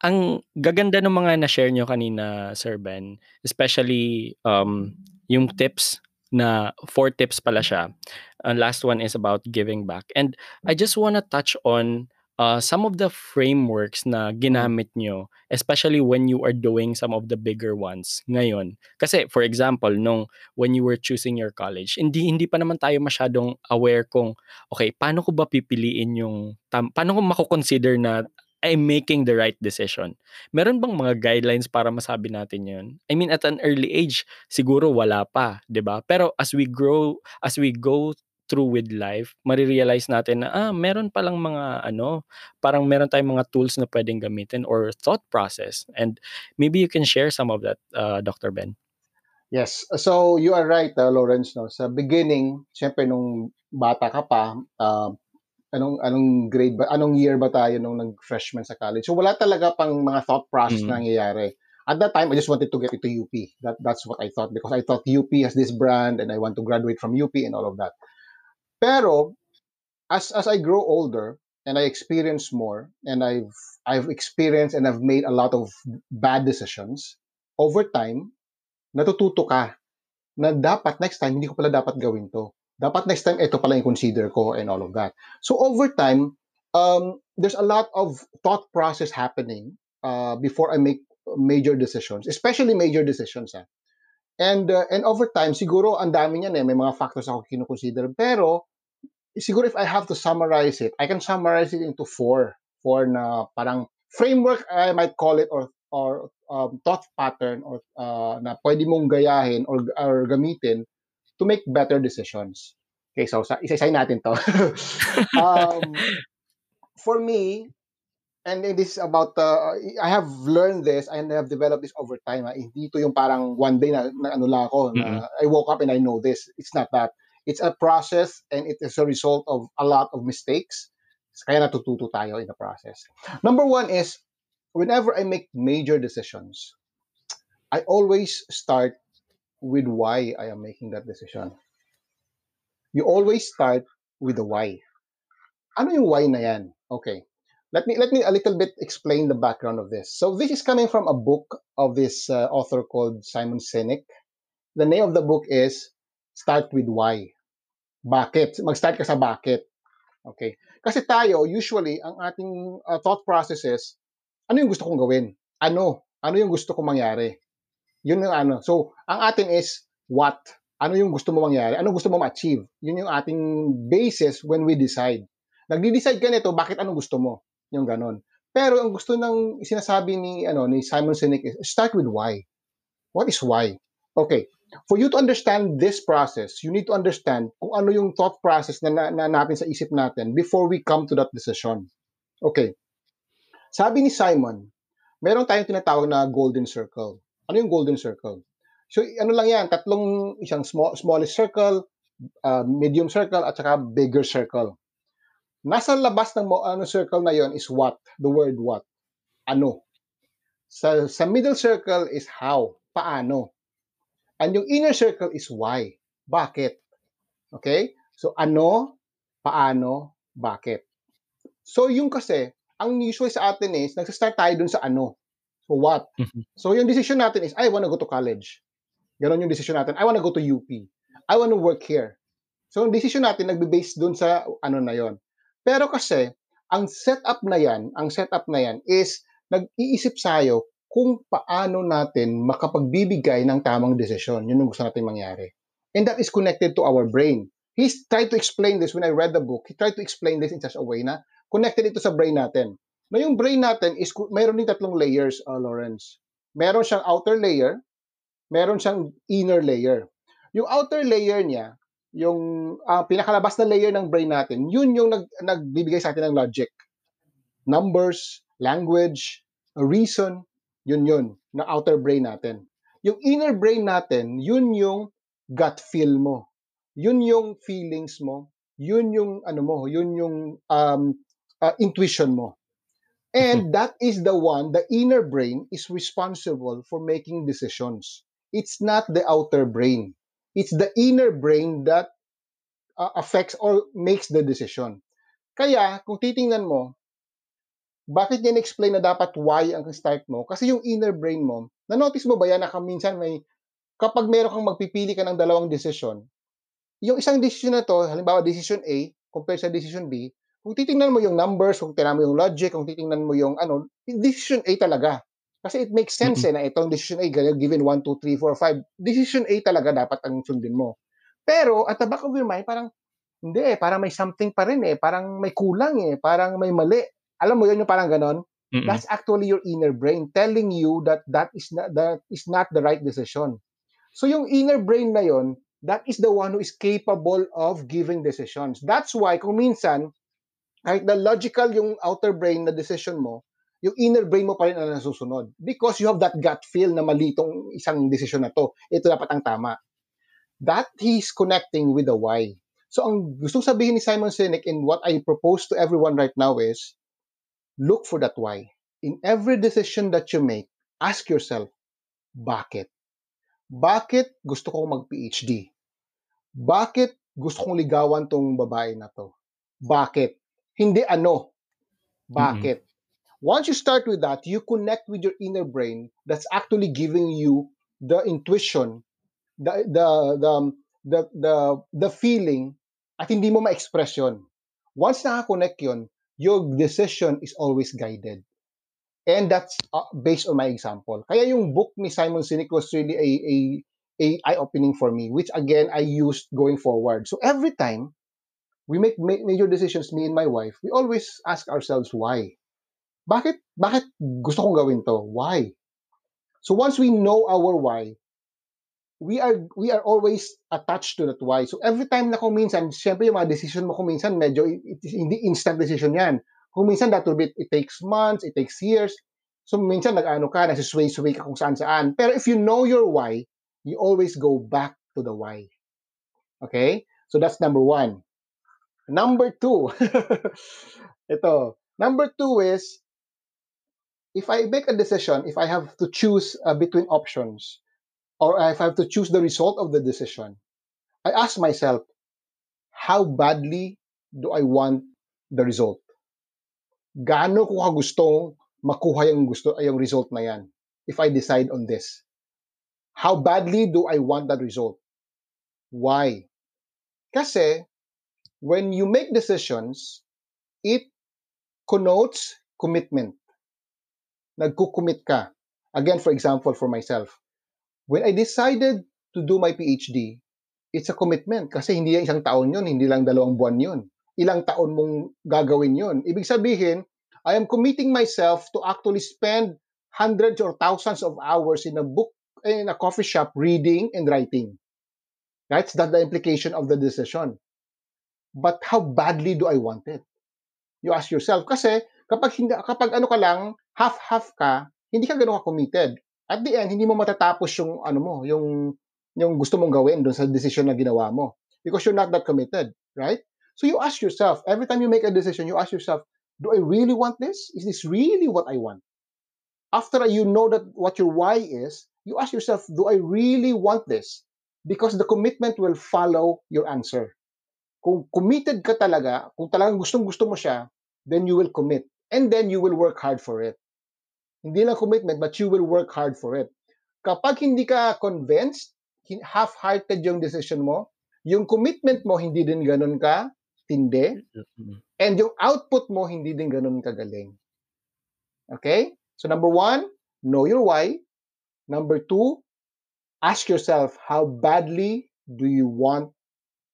ang gaganda ng mga na-share nyo kanina, Sir Ben, especially um, yung tips na four tips pala siya. Ang last one is about giving back. And I just want to touch on uh, some of the frameworks na ginamit nyo, especially when you are doing some of the bigger ones ngayon. Kasi, for example, nung when you were choosing your college, hindi hindi pa naman tayo masyadong aware kung, okay, paano ko ba pipiliin yung, tam, paano ko mako-consider na I'm making the right decision. Meron bang mga guidelines para masabi natin yun? I mean, at an early age, siguro wala pa, 'di ba? Pero as we grow, as we go through with life, marirealize natin na ah, meron palang mga ano, parang meron tayong mga tools na pwedeng gamitin or thought process. And maybe you can share some of that, uh, Dr. Ben. Yes. So you are right, uh, Lawrence. No? Sa beginning, syempre nung bata ka pa, uh, anong anong grade ba anong year ba tayo nung nag-freshman sa college. So wala talaga pang mga thought process mm. na nangyayari. At that time, I just wanted to get into UP. That that's what I thought because I thought UP has this brand and I want to graduate from UP and all of that. Pero as as I grow older and I experience more and I've I've experienced and I've made a lot of bad decisions over time, natututo ka na dapat next time hindi ko pala dapat gawin to dapat next time ito pala yung consider ko and all of that. So over time, um, there's a lot of thought process happening uh, before I make major decisions, especially major decisions. Ah. And uh, and over time, siguro ang dami niyan eh, may mga factors ako kinukonsider. Pero siguro if I have to summarize it, I can summarize it into four. Four na parang framework, I might call it, or or um, thought pattern or uh, na pwede mong gayahin or, or gamitin to make better decisions. Okay, so sa, isa-isay natin to. um, for me, and this is about, uh, I have learned this and I have developed this over time. Ha? Hindi to yung parang one day na, na ano lang ako, na mm-hmm. I woke up and I know this. It's not that. It's a process and it is a result of a lot of mistakes. Kaya natututo tayo in the process. Number one is, whenever I make major decisions, I always start with why I am making that decision. You always start with the why. Ano yung why na yan? Okay. Let me let me a little bit explain the background of this. So this is coming from a book of this uh, author called Simon Sinek. The name of the book is Start with Why. Bakit? Mag-start ka sa bakit. Okay. Kasi tayo, usually, ang ating uh, thought process is, ano yung gusto kong gawin? Ano? Ano yung gusto kong mangyari? Yun yung ano. So, ang atin is what? Ano yung gusto mo mangyari? Ano gusto mo ma-achieve? Yun yung ating basis when we decide. Nagdi-decide ka nito, bakit anong gusto mo? Yung ganon. Pero ang gusto ng sinasabi ni ano ni Simon Sinek is start with why. What is why? Okay. For you to understand this process, you need to understand kung ano yung thought process na, na, sa isip natin before we come to that decision. Okay. Sabi ni Simon, meron tayong tinatawag na golden circle. Ano yung golden circle? So, ano lang yan, tatlong, isang small, smallest circle, uh, medium circle, at saka bigger circle. Nasa labas ng ano, circle na yon is what? The word what? Ano? Sa, sa middle circle is how? Paano? And yung inner circle is why? Bakit? Okay? So, ano, paano, bakit? So, yung kasi, ang usual sa atin is, nagsa-start tayo dun sa ano. So what? Mm-hmm. So yung decision natin is, I want to go to college. Ganon yung decision natin. I want to go to UP. I want to work here. So yung decision natin nagbe-base dun sa ano na yon. Pero kasi, ang setup na yan, ang setup na yan is nag-iisip sayo kung paano natin makapagbibigay ng tamang desisyon. Yun yung gusto natin mangyari. And that is connected to our brain. he's tried to explain this when I read the book. He tried to explain this in such a way na connected ito sa brain natin. Na yung brain natin is mayroon din tatlong layers, uh, Lawrence. Meron siyang outer layer, meron siyang inner layer. Yung outer layer niya, yung uh, pinakalabas na layer ng brain natin, yun yung nag, nagbibigay sa atin ng logic. Numbers, language, reason, yun yun, na outer brain natin. Yung inner brain natin, yun yung gut feel mo. Yun yung feelings mo. Yun yung ano mo, yun yung um, uh, intuition mo. And mm-hmm. that is the one, the inner brain is responsible for making decisions. It's not the outer brain. It's the inner brain that uh, affects or makes the decision. Kaya, kung titingnan mo, bakit niya explain na dapat why ang start mo? Kasi yung inner brain mo, na-notice mo ba yan na minsan may, kapag meron kang magpipili ka ng dalawang decision, yung isang decision na to, halimbawa decision A, compared sa decision B, kung titingnan mo yung numbers, kung titingnan mo yung logic, kung titingnan mo yung ano, decision A talaga. Kasi it makes sense mm-hmm. eh, na itong decision A, given 1, 2, 3, 4, 5, decision A talaga dapat ang sundin mo. Pero at the back of your mind, parang, hindi eh, parang may something pa rin eh, parang may kulang eh, parang may mali. Alam mo yun yung parang ganon? Mm-hmm. That's actually your inner brain telling you that that is not that is not the right decision. So yung inner brain na yon, that is the one who is capable of giving decisions. That's why kung minsan kahit na logical yung outer brain na decision mo, yung inner brain mo pa rin ang nasusunod. Because you have that gut feel na mali itong isang decision na to. Ito dapat ang tama. That he's connecting with the why. So ang gustong sabihin ni Simon Sinek and what I propose to everyone right now is, look for that why. In every decision that you make, ask yourself, bakit? Bakit gusto kong mag-PhD? Bakit gusto kong ligawan tong babae na to? Bakit? Hindi ano. Bakit? Mm-hmm. Once you start with that, you connect with your inner brain that's actually giving you the intuition, the the the the the, the feeling at hindi mo ma-express yun. Once nakakonect yun, your decision is always guided. And that's uh, based on my example. Kaya yung book ni Simon Sinek was really a, a, a eye-opening for me, which again, I used going forward. So every time we make major decisions, me and my wife, we always ask ourselves why. Bakit, bakit gusto kong gawin to? Why? So once we know our why, we are we are always attached to that why. So every time na kung minsan, syempre yung mga decision mo kung minsan medyo it, it, hindi instant decision yan. Kung minsan that will be, it takes months, it takes years. So minsan nag-ano ka, nasusway-sway ka kung saan-saan. Pero if you know your why, you always go back to the why. Okay? So that's number one. Number two, ito. Number two is, if I make a decision, if I have to choose uh, between options, or if I have to choose the result of the decision, I ask myself, how badly do I want the result? Gaano ko kagustong makuha yung gusto yung result na yan if I decide on this? How badly do I want that result? Why? Kasi when you make decisions, it connotes commitment. Nagkukommit ka. Again, for example, for myself, when I decided to do my PhD, it's a commitment kasi hindi yan isang taon yun, hindi lang dalawang buwan yun. Ilang taon mong gagawin yun. Ibig sabihin, I am committing myself to actually spend hundreds or thousands of hours in a book, in a coffee shop, reading and writing. That's that the implication of the decision. But how badly do I want it? You ask yourself. Kasi kapag, hindi, kapag ano ka lang, half-half ka, hindi ka gano'n ka-committed. At the end, hindi mo matatapos yung, ano mo, yung, yung gusto mong gawin doon sa decision na ginawa mo. Because you're not that committed, right? So you ask yourself, every time you make a decision, you ask yourself, do I really want this? Is this really what I want? After you know that what your why is, you ask yourself, do I really want this? Because the commitment will follow your answer kung committed ka talaga, kung talagang gustong-gusto mo siya, then you will commit. And then you will work hard for it. Hindi lang commitment, but you will work hard for it. Kapag hindi ka convinced, half-hearted yung decision mo, yung commitment mo hindi din ganun ka tindi, and yung output mo hindi din ganun kagaling. Okay? So number one, know your why. Number two, ask yourself, how badly do you want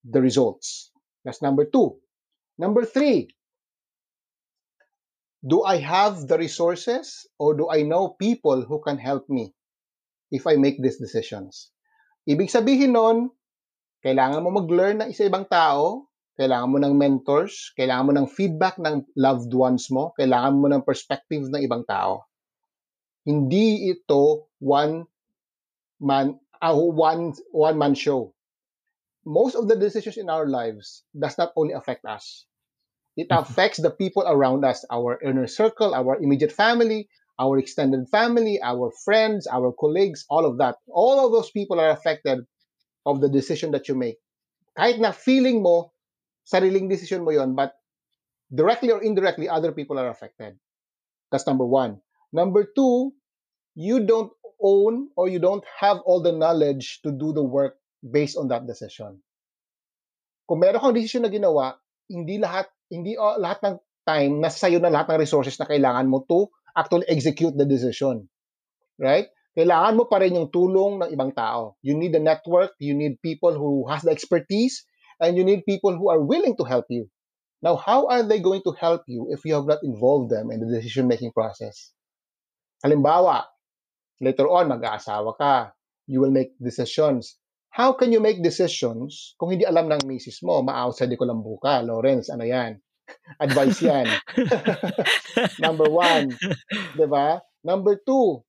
the results. That's number two. Number three, do I have the resources or do I know people who can help me if I make these decisions? Ibig sabihin nun, kailangan mo mag-learn ng isa ibang tao, kailangan mo ng mentors, kailangan mo ng feedback ng loved ones mo, kailangan mo ng perspective ng ibang tao. Hindi ito one man uh, one one man show. Most of the decisions in our lives does not only affect us. It affects the people around us, our inner circle, our immediate family, our extended family, our friends, our colleagues, all of that. All of those people are affected of the decision that you make. Kahit na feeling mo, sariling decision mo yon, but directly or indirectly, other people are affected. That's number one. Number two, you don't own or you don't have all the knowledge to do the work based on that decision. Kung meron kang decision na ginawa, hindi lahat hindi uh, lahat ng time nasa sayo na lahat ng resources na kailangan mo to actually execute the decision. Right? Kailangan mo pa rin yung tulong ng ibang tao. You need a network, you need people who has the expertise, and you need people who are willing to help you. Now, how are they going to help you if you have not involved them in the decision-making process? Halimbawa, later on, mag-aasawa ka. You will make decisions. How can you make decisions kung hindi alam ng misis mo? Ma-outside ko lang buka. Lawrence, ano yan? Advice yan. Number one. Di ba? Number two,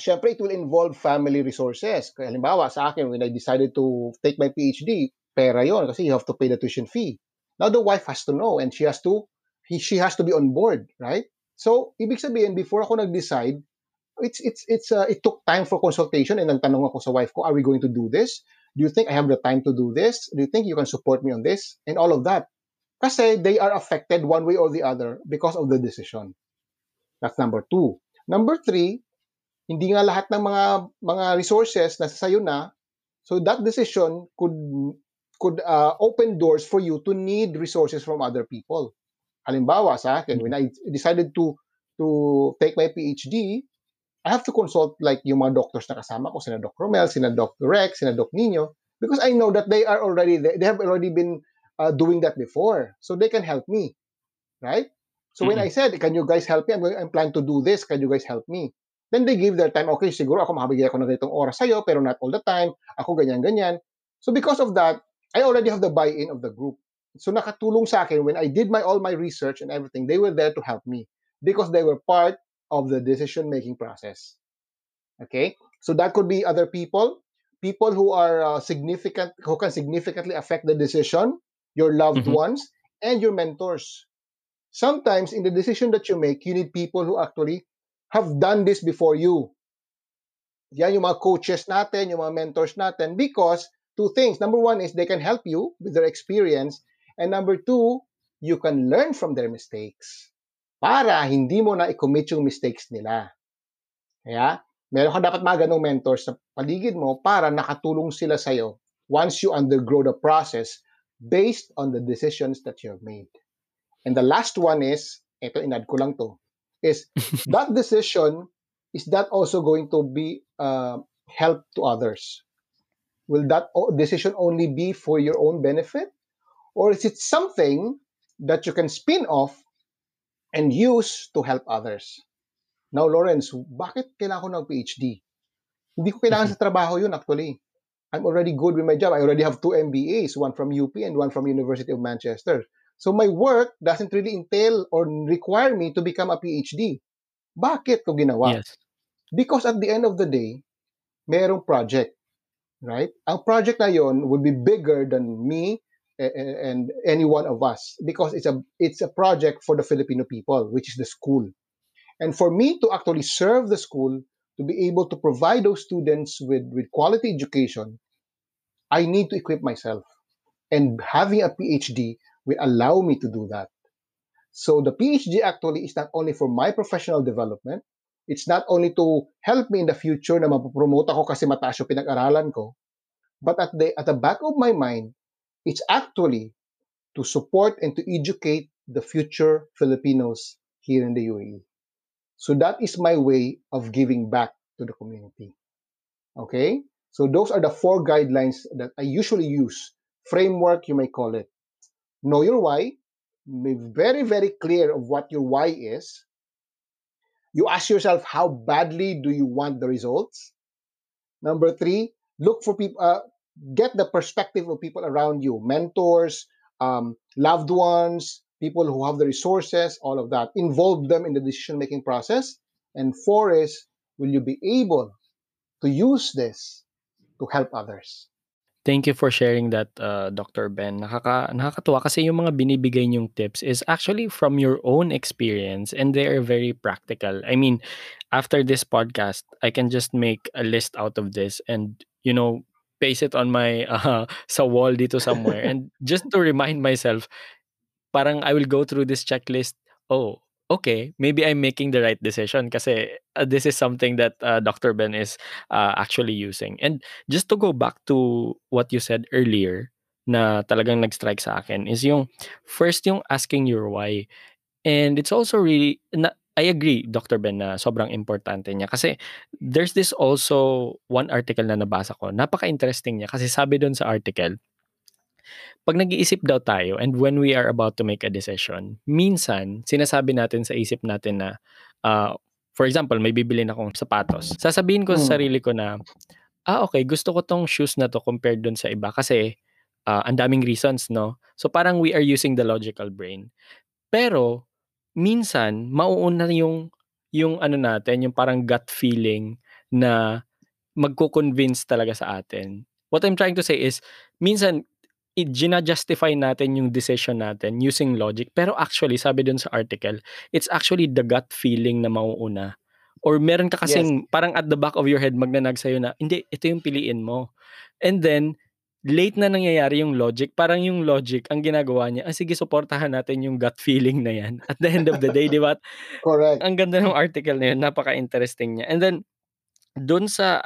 syempre it will involve family resources. Kaya halimbawa sa akin, when I decided to take my PhD, pera yon kasi you have to pay the tuition fee. Now the wife has to know and she has to he, she has to be on board, right? So, ibig sabihin, before ako nag-decide, it's it's it's uh, it took time for consultation and nagtanong ako sa wife ko, are we going to do this? Do you think I have the time to do this? Do you think you can support me on this? And all of that. Kasi they are affected one way or the other because of the decision. That's number two. Number three, hindi nga lahat ng mga mga resources nasa sayo na. So that decision could could uh, open doors for you to need resources from other people. Halimbawa sa akin, when I decided to to take my PhD, I have to consult like yung mga doctors na kasama ko, sina Doc Romel, sina Dr. Rex, sina Doc Nino, because I know that they are already, they have already been uh, doing that before. So they can help me, right? So mm-hmm. when I said, can you guys help me? I'm, going, I'm planning to do this. Can you guys help me? Then they give their time. Okay, siguro ako makabigay ako ng ganitong oras sa'yo, pero not all the time. Ako ganyan-ganyan. So because of that, I already have the buy-in of the group. So nakatulong sa akin when I did my all my research and everything, they were there to help me because they were part of the decision making process. Okay, so that could be other people, people who are uh, significant, who can significantly affect the decision, your loved mm-hmm. ones, and your mentors. Sometimes in the decision that you make, you need people who actually have done this before you. Yan yung mga coaches natin, yung mga mentors natin, because two things. Number one is they can help you with their experience. And number two, you can learn from their mistakes para hindi mo na i-commit yung mistakes nila. Kaya, meron ka dapat mga ganong mentors sa paligid mo para nakatulong sila sa'yo once you undergo the process based on the decisions that you have made. And the last one is, ito inad ko lang to, is that decision, is that also going to be uh, help to others? Will that decision only be for your own benefit? Or is it something that you can spin off and use to help others. Now, Lawrence, bakit kailangan ko ng PhD? Hindi ko kailangan sa trabaho yun actually. I'm already good with my job. I already have two MBAs, one from UP and one from University of Manchester. So my work doesn't really entail or require me to become a PhD. Bakit ko ginawa? Yes. Because at the end of the day, merong project. Right? Ang project na yon would be bigger than me and any one of us because it's a it's a project for the Filipino people, which is the school. And for me to actually serve the school, to be able to provide those students with, with quality education, I need to equip myself. And having a PhD will allow me to do that. So the PhD actually is not only for my professional development, it's not only to help me in the future na mapopromote ako kasi mataas yung pinag-aralan ko, but at the at the back of my mind, It's actually to support and to educate the future Filipinos here in the UAE. So that is my way of giving back to the community. Okay? So those are the four guidelines that I usually use framework, you may call it. Know your why. Be very, very clear of what your why is. You ask yourself, how badly do you want the results? Number three, look for people, uh, get the perspective of people around you, mentors, um, loved ones, people who have the resources, all of that. Involve them in the decision making process. And four is, will you be able to use this to help others? Thank you for sharing that, uh, Dr. Ben. Nakaka nakakatuwa kasi yung mga binibigay niyong tips is actually from your own experience and they are very practical. I mean, after this podcast, I can just make a list out of this and, you know, paste it on my uh, sa wall dito somewhere and just to remind myself, parang I will go through this checklist. Oh, okay, maybe I'm making the right decision kasi uh, this is something that uh, Dr. Ben is uh, actually using. And just to go back to what you said earlier na talagang nag-strike sa akin is yung first yung asking your why. And it's also really na, I agree Dr. Ben na sobrang importante niya kasi there's this also one article na nabasa ko. Napaka-interesting niya kasi sabi doon sa article pag nag-iisip daw tayo and when we are about to make a decision, minsan sinasabi natin sa isip natin na uh, for example, may bibilin akong sapatos. Sasabihin ko sa Hmm. sarili ko na ah okay, gusto ko tong shoes na to compared dun sa iba kasi uh, ang daming reasons, no? So parang we are using the logical brain. Pero minsan mauuna yung yung ano natin, yung parang gut feeling na magko-convince talaga sa atin. What I'm trying to say is minsan i-justify natin yung decision natin using logic. Pero actually, sabi dun sa article, it's actually the gut feeling na mauuna. Or meron ka Yes. kasing parang at the back of your head magnanag sa'yo na, hindi, ito yung piliin mo. And then, late na nangyayari yung logic. Parang yung logic, ang ginagawa niya, ah, sige, supportahan natin yung gut feeling na yan. At the end of the day, di ba? Correct. Ang ganda ng article na yun, napaka-interesting niya. And then, dun sa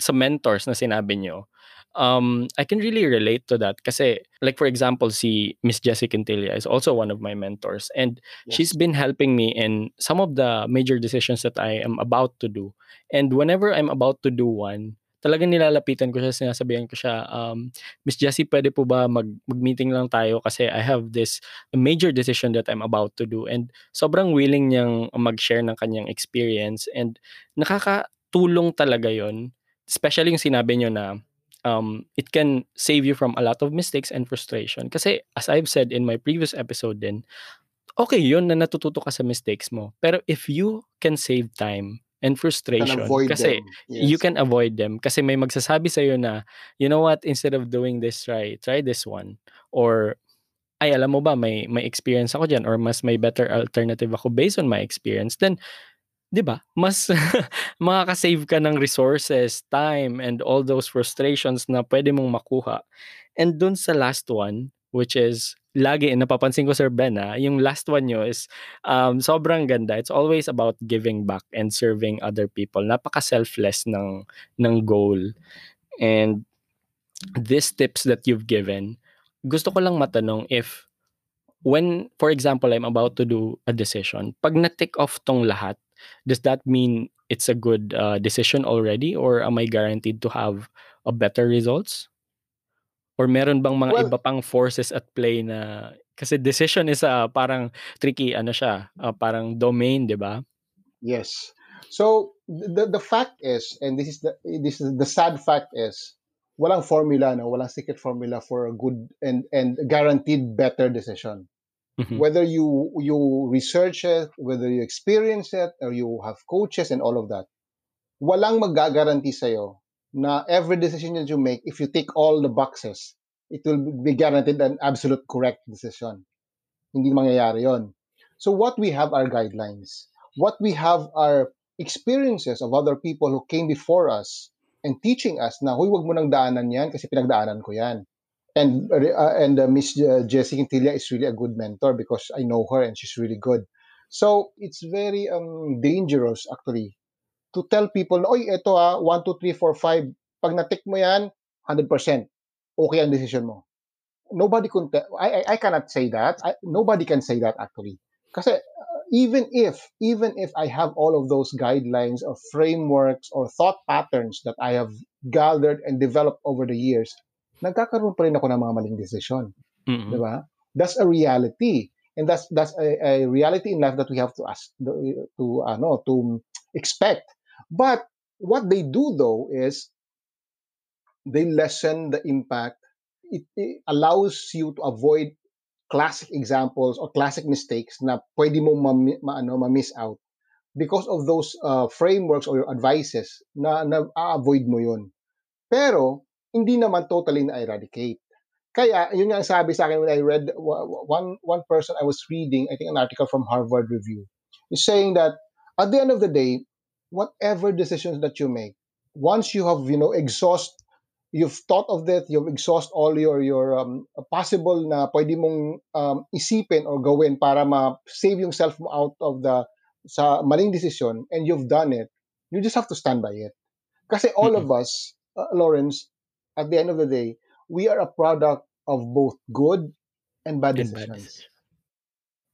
sa mentors na sinabi nyo, um, I can really relate to that kasi like for example si Miss Jessie Quintilla is also one of my mentors and Yes. she's been helping me in some of the major decisions that I am about to do and whenever I'm about to do one talagang nilalapitan ko siya sinasabihan ko siya um, Miss Jessie pwede po ba mag mag-meeting lang tayo kasi I have this major decision that I'm about to do and sobrang willing niyang mag-share ng kanyang experience and nakakatulong talaga yon especially yung sinabi niyo na um, it can save you from a lot of mistakes and frustration. Kasi as I've said in my previous episode din, okay yun na natututo ka sa mistakes mo. Pero if you can save time and frustration, kasi them. you Yes. can avoid them. Kasi may magsasabi sa'yo na, you know what, instead of doing this, try, try this one. Or, ay, alam mo ba, may, may experience ako dyan or mas may better alternative ako based on my experience, then, di ba, mas makaka-save ka ng resources, time, and all those frustrations na pwede mong makuha. And dun sa last one, which is, lagi, napapansin ko Sir Ben ah, yung last one nyo is um, sobrang ganda. It's always about giving back and serving other people. Napaka-selfless ng, ng goal. And these tips that you've given, gusto ko lang matanong if when, for example, I'm about to do a decision, pag na-tick off tong lahat, does that mean it's a good uh, decision already or am I guaranteed to have a better results? Or meron bang mga Well- iba pang forces at play na kasi decision is a parang tricky ano siya, ah, parang domain, 'di ba? Yes. So the the fact is, and this is the this is the sad fact is, walang formula, no, walang secret formula for a good and and guaranteed better decision. Mhm. Whether you you research it, whether you experience it, or you have coaches and all of that, walang magagaranti sa'yo na every decision that you make, if you tick all the boxes, it will be guaranteed an absolute correct decision. Hindi mangyayari yon. So what we have are guidelines. What we have are experiences of other people who came before us and teaching us na, huy, wag mo nang daanan yan kasi pinagdaanan ko yan. And uh, and uh, Miss Jessie Quintilla is really a good mentor because I know her and she's really good. So it's very um, dangerous actually to tell people, oy, ito ah, 1, 2, 3, 4, 5, pag natik mo yan, 100%, okay ang decision mo. Nobody can, I, I, I cannot say that. I, nobody can say that actually. Kasi uh, even if, even if I have all of those guidelines or frameworks or thought patterns that I have gathered and developed over the years, nagkakaroon pa rin ako ng mga maling desisyon. Mm. Di ba? That's a reality. And that's that's a, a reality in life that we have to ask to ano to expect. But what they do though is they lessen the impact. It, it allows you to avoid classic examples or classic mistakes na pwede mo ma, ma, ano, ma-miss out because of those uh, frameworks or advices na na-avoid mo yun. Pero, hindi naman totally na-eradicate. Kaya, yun nga ang sabi sa akin when I read one one person I was reading, I think an article from Harvard Review, is saying that at the end of the day, whatever decisions that you make, once you have, you know, exhaust, you've thought of that, you've exhaust all your your um, possible na pwede mong um, isipin or gawin para ma-save yung self mo out of the sa maling decision and you've done it, you just have to stand by it. Kasi all mm-hmm. of us, uh, Lawrence, at the end of the day, we are a product of both good and bad decisions.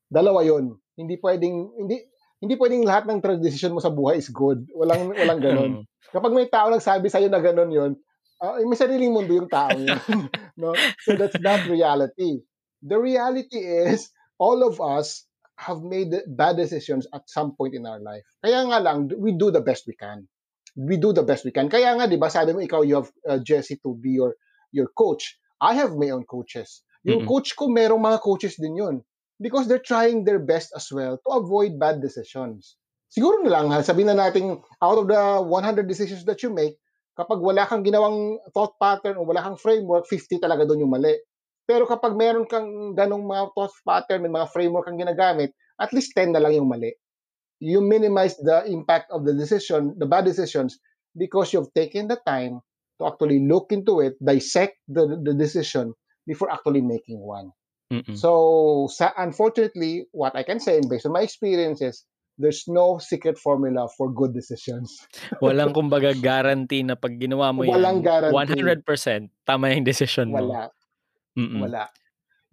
Dalawa 'yon. Hindi pwedeng hindi hindi pwedeng lahat ng decision mo sa buhay is good. Walang walang ganoon. Kapag may tao nagsabi sa iyo na ganoon 'yon, uh, may sariling mundo yung tao 'yun. no? So that's not reality. The reality is all of us have made bad decisions at some point in our life. Kaya nga lang, we do the best we can. We do the best we can. Kaya nga, di ba, sabi mo, ikaw, you have uh, Jesse to be your your coach. I have my own coaches. Yung mm-hmm. coach ko, merong mga coaches din yun. Because they're trying their best as well to avoid bad decisions. Siguro na lang, sabihin na natin, out of the 100 decisions that you make, kapag wala kang ginawang thought pattern o wala kang framework, 50 talaga doon yung mali. Pero kapag meron kang ganong mga thought pattern, may mga framework kang ginagamit, at least 10 na lang yung mali. You minimize the impact of the decision, the bad decisions, because you've taken the time to actually look into it, dissect the, the decision before actually making one. Mm-mm. So, sa, unfortunately, what I can say, based on my experiences, there's no secret formula for good decisions. Walang kumbaga guarantee na pag ginawa mo Walang yan, guarantee. 100% tama yung decision mo. Wala. Mm-mm. Wala.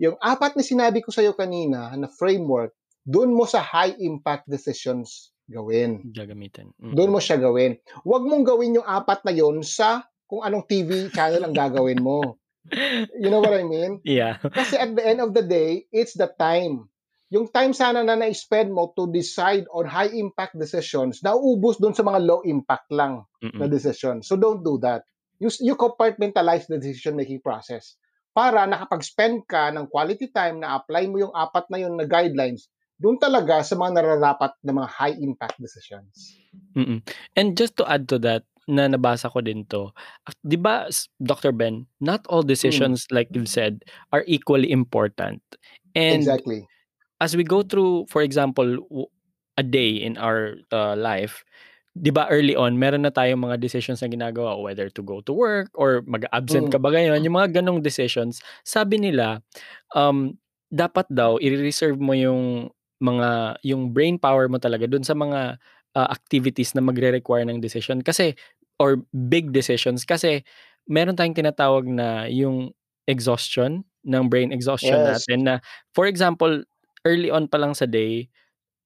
Yung apat na sinabi ko sa iyo kanina na framework, doon mo sa high impact decisions gawin. Gagamitin. Mm-hmm. Doon mo siya gawin. Huwag mong gawin yung apat na yon sa kung anong TV channel ang gagawin mo. You know what I mean? Yeah. Kasi at the end of the day, it's the time. Yung time sana na na-spend mo to decide on high impact decisions, nauubos doon sa mga low impact lang Mm-mm. na decisions. So don't do that. You, you compartmentalize the decision making process para nakapag-spend ka ng quality time na apply mo yung apat na yun na guidelines doon talaga sa mga nararapat na mga high impact decisions. Mm-mm. And just to add to that, na nabasa ko din to. 'Di ba Dr. Ben, not all decisions mm. like you said are equally important. And exactly. As we go through for example a day in our uh, life, 'di ba early on meron na tayong mga decisions na ginagawa whether to go to work or mag-absent mm. ka ba ngayon, yung mga ganong decisions. Sabi nila um dapat daw i-reserve mo yung mga yung brain power mo talaga dun sa mga uh, activities na magre-require ng decision kasi or big decisions kasi meron tayong tinatawag na yung exhaustion ng brain exhaustion yes. natin na for example early on pa lang sa day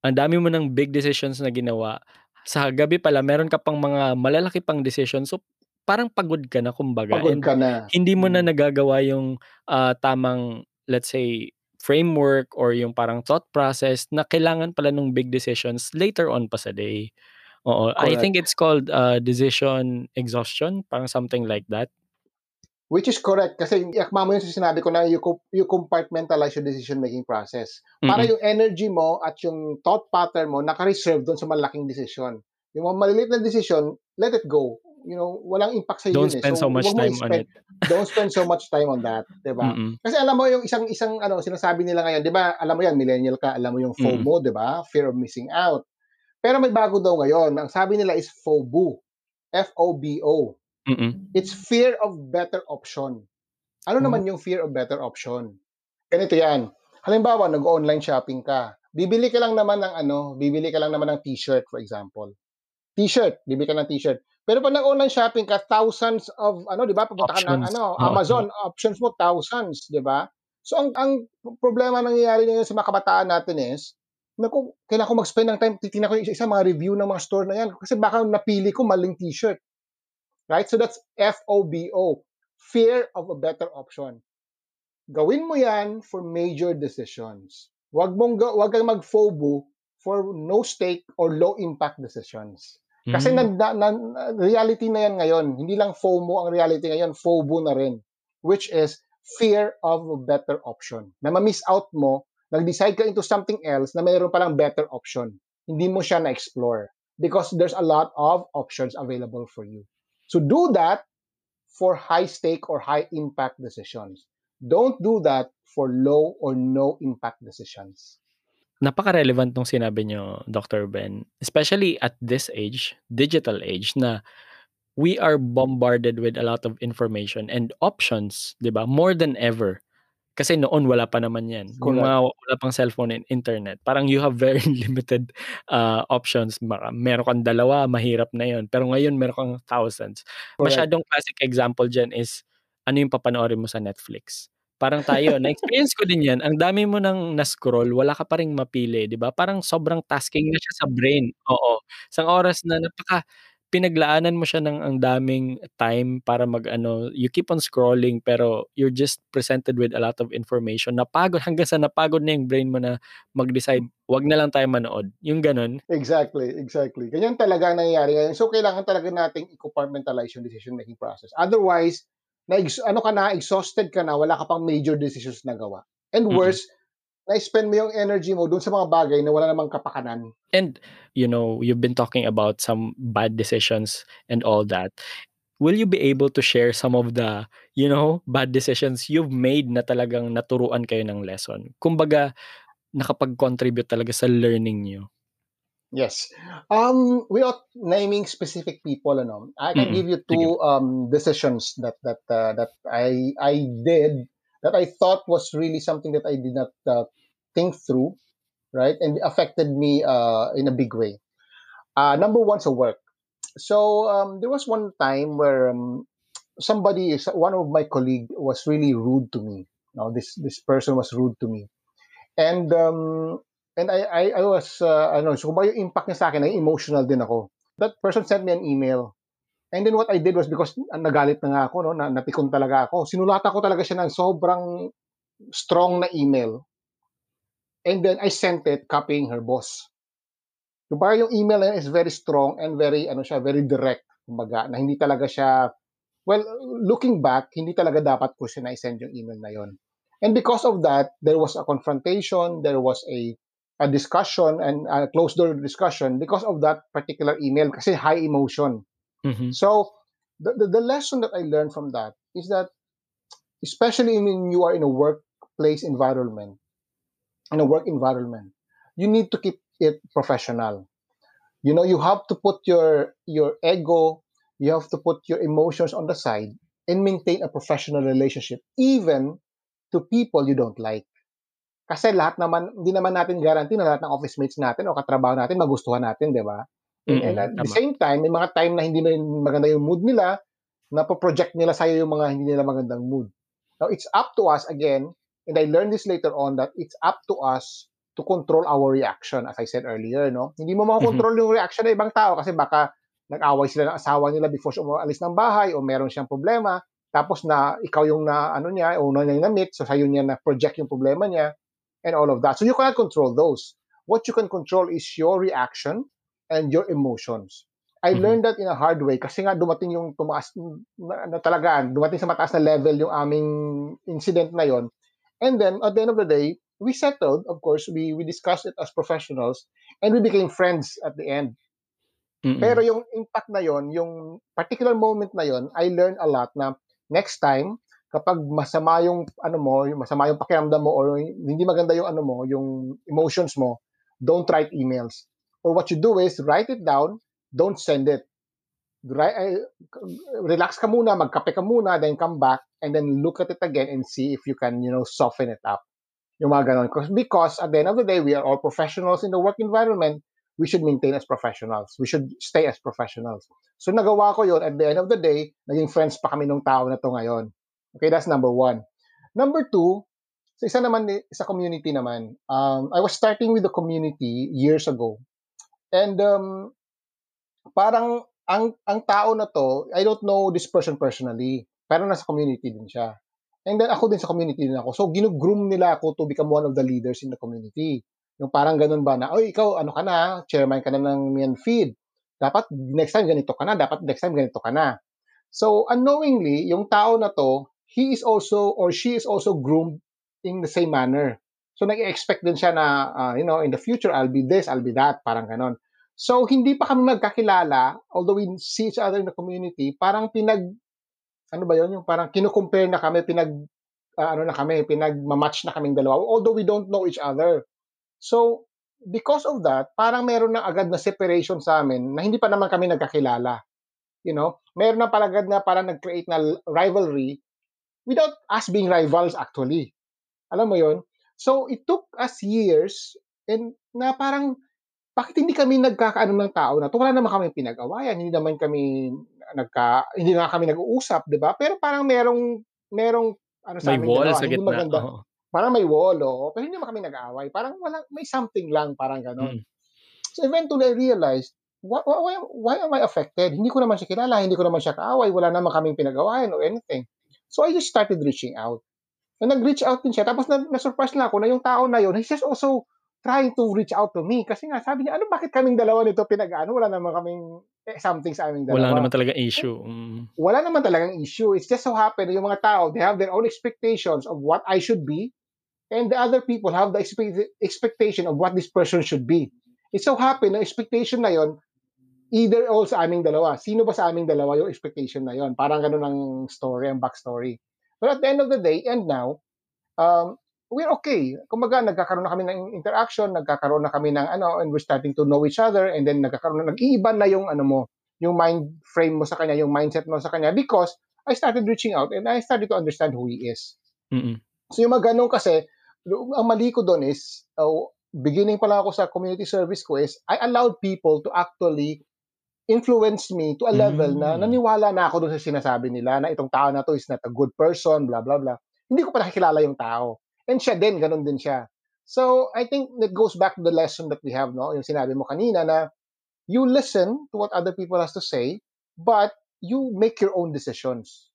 ang dami mo ng big decisions na ginawa sa gabi pala meron ka pang mga malalaki pang decisions so parang pagod ka na kumbaga pagod ka na hindi mo na mm. nagagawa yung uh, tamang let's say framework or yung parang thought process na kailangan pala ng big decisions later on pa sa day. Oo, I think it's called uh, decision exhaustion, parang something like that. Which is correct kasi yakma mo yung sinabi ko na you, you compartmentalize your decision making process. Para mm-hmm. yung energy mo at yung thought pattern mo naka-reserve doon sa malaking decision. Yung mga maliliit na decision, let it go. You know, walang impact sa. Don't spend eh. so, so much time spend, on it. don't spend so much time on that, 'di ba? Mm-hmm. Kasi alam mo yung isang isang ano sinasabi nila ngayon, 'di ba? Alam mo yan, millennial ka, alam mo yung FOMO, mm-hmm. 'di ba? Fear of missing out. Pero may bago daw ngayon. Ang sabi nila is FOBO. F-O-B-O. Mm-mm. It's fear of better option. Ano mm-hmm. naman yung fear of better option? Ganito yan. Halimbawa, nag-online shopping ka. Bibili ka lang naman ng ano, bibili ka lang naman ng t-shirt, for example. T-shirt, bibili ka ng t-shirt. Pero pag nag-online shopping ka, thousands of, ano, di ba, pupunta ka ng ano, Amazon, oh, options mo, thousands, di ba? So, ang, ang problema nangyayari ngayon sa mga kabataan natin is, naku, kailangan ko mag-spend ng time, titingnan ko yung isa-isa mga review ng mga store na yan. Kasi baka napili ko maling t-shirt. Right? So that's F-O-B-O. fear of a better option. Gawin mo yan for major decisions. Wag mong wag kang mag-FOBO for no stake or low impact decisions. Kasi mm. na, na, na, reality na yan ngayon. Hindi lang FOMO ang reality ngayon, FOBO na rin. Which is fear of a better option. Na ma-miss out mo, nag-decide ka into something else na mayroon palang better option. Hindi mo siya na-explore. Because there's a lot of options available for you. So do that for high stake or high impact decisions. Don't do that for low or no impact decisions. Napaka-relevant nung sinabi nyo, Dr. Ben. Especially at this age, digital age, na we are bombarded with a lot of information and options, di ba? More than ever. Kasi noon wala pa naman yan. Correct. Yung mga wala pang cellphone and internet. Parang you have very limited uh, options. Meron kang dalawa, mahirap na yon Pero ngayon meron kang thousands. Correct. Masyadong classic example dyan is ano yung papanoorin mo sa Netflix. Parang tayo, na-experience ko din 'yan. Ang dami mo nang na-scroll, wala ka pa ring mapili, 'di ba? Parang sobrang tasking na siya sa brain. Oo. Isang oras na napaka pinaglaanan mo siya ng ang daming time para mag-ano, you keep on scrolling pero you're just presented with a lot of information. Napagod hanggang sa napagod na yung brain mo na mag-decide, wag na lang tayo manood. Yung ganun. Exactly, exactly. Ganyan talaga ang nangyayari ngayon. So kailangan talaga nating i-compartmentalize yung decision making process. Otherwise, na ano ka na, exhausted ka na, wala ka pang major decisions na gawa. And worse, mm-hmm. Na-spend mo yung energy mo dun sa mga bagay na wala namang kapakanan. And, you know, you've been talking about some bad decisions and all that. Will you be able to share some of the, you know, bad decisions you've made na talagang naturuan kayo ng lesson? Kumbaga, nakapag-contribute talaga sa learning nyo? Yes. Um, without naming specific people, ano, I can mm-hmm. give you two um, decisions that that uh, that I I did that I thought was really something that I did not uh, think through, right, and affected me uh, in a big way. Uh, number one, so work. So um, there was one time where um, somebody, one of my colleague, was really rude to me. Now this this person was rude to me, and um, And I, I, I was, uh, ano, so kung yung impact niya sa akin, ay emotional din ako. That person sent me an email. And then what I did was because nagalit na nga ako, no, na, napikon talaga ako, sinulatan ko talaga siya ng sobrang strong na email. And then I sent it copying her boss. So parang yung email na is very strong and very, ano siya, very direct. Kumbaga, na hindi talaga siya, well, looking back, hindi talaga dapat ko siya na-send yung email na yon. And because of that, there was a confrontation, there was a a discussion and a closed door discussion because of that particular email kasi high emotion. Mm-hmm. So the, the, the lesson that I learned from that is that especially when you are in a workplace environment, in a work environment, you need to keep it professional. You know, you have to put your your ego, you have to put your emotions on the side and maintain a professional relationship even to people you don't like. Kasi lahat naman, hindi naman natin guarantee na lahat ng office mates natin o katrabaho natin magustuhan natin, di ba? Mm-hmm, and at the same time, may mga time na hindi na maganda yung mood nila, na project nila sa'yo yung mga hindi nila magandang mood. Now, it's up to us again, and I learned this later on, that it's up to us to control our reaction, as I said earlier, no? Hindi mo makakontrol mm-hmm. yung reaction ng ibang tao kasi baka nag-away sila ng asawa nila before siya umalis ng bahay o meron siyang problema, tapos na ikaw yung na ano niya, o na niya na-meet, so sa'yo niya na project yung problema niya, and all of that. So you cannot control those. What you can control is your reaction and your emotions. I mm-hmm. learned that in a hard way kasi nga dumating yung tumaas na, na talaga, dumating sa mataas na level yung aming incident na yon. And then at the end of the day, we settled, of course, we we discussed it as professionals and we became friends at the end. Mm-hmm. Pero yung impact na yon, yung particular moment na yon, I learned a lot na next time kapag masama yung ano mo, yung masama yung pakiramdam mo or hindi maganda yung ano mo, yung emotions mo, don't write emails. Or what you do is write it down, don't send it. Eh, relax ka muna, magkape ka muna, then come back and then look at it again and see if you can, you know, soften it up. Yung mga ganon. Because at the end of the day, we are all professionals in the work environment. We should maintain as professionals. We should stay as professionals. So nagawa ko yon at the end of the day, naging friends pa kami nung tao na to ngayon. Okay, that's number one. Number two, sa isa naman, sa community naman, um, I was starting with the community years ago. And um, parang ang ang tao na to, I don't know this person personally, pero nasa community din siya. And then ako din sa community din ako. So ginu-groom nila ako to become one of the leaders in the community. Yung parang ganun ba na, oy, ikaw ano ka na, chairman ka na ng Mian Feed. Dapat next time ganito ka na, dapat next time ganito ka na. So unknowingly, yung tao na to, he is also or she is also groomed in the same manner. So nag-expect din siya na, uh, you know, in the future, I'll be this, I'll be that, parang ganon. So hindi pa kami magkakilala, although we see each other in the community, parang pinag ano ba 'yun, yung parang kino-compare na kami, pinag uh, ano na kami, pinagma-match na kaming dalawa although we don't know each other. So, because of that, parang meron na agad na separation sa amin na hindi pa naman kami nagkakilala. You know, meron na palagad na parang nag-create na rivalry without us being rivals actually. Alam mo 'yon? So, it took us years and na parang bakit hindi kami nagkakaano ng tao na to? Wala naman kami pinag-awayan, hindi naman kami nagka hindi na kami nag-uusap, 'di ba? Pero parang merong merong ano sa may amin wall sa gitna. maganda. Oo. Parang may wall, oh. Pero hindi naman kami nag-aaway. Parang wala may something lang, parang gano'n. Mm. So eventually I realized, why, why, why am I affected? Hindi ko naman siya kilala, hindi ko naman siya kaaway, wala naman kaming pinag-awayan or anything. So I just started reaching out. And nag-reach out din siya. Tapos na, na-surprise na ako na yung tao na yun, he's just also trying to reach out to me. Kasi nga, sabi niya, ano, bakit kaming dalawa nito pinag-ano? Wala naman kaming eh, something sa aming dalawa. Wala naman talaga issue. Mm. Wala naman talagang issue. It's just so happen na yung mga tao, they have their own expectations of what I should be, and the other people have the expect- expectation of what this person should be. It so happen na expectation na yon either all sa aming dalawa. Sino ba sa aming dalawa yung expectation na yon? Parang ganun ang story, ang backstory. But at the end of the day, and now, um, we're okay. Kumbaga, nagkakaroon na kami ng interaction, nagkakaroon na kami ng ano, and we're starting to know each other, and then nagkakaroon na, nag-iiba na yung ano mo, yung mind frame mo sa kanya, yung mindset mo sa kanya, because I started reaching out and I started to understand who he is. Mm-mm. So yung mga ganun kasi, ang mali ko doon is, uh, beginning pa lang ako sa community service ko is, I allowed people to actually influence me to a level na Mm. naniwala na ako doon sa sinasabi nila na itong tao na to is not a good person, blah, blah, blah. Hindi ko pa nakikilala yung tao. And siya din, ganun din siya. So, I think that goes back to the lesson that we have, no? Yung sinabi mo kanina na you listen to what other people has to say, but you make your own decisions.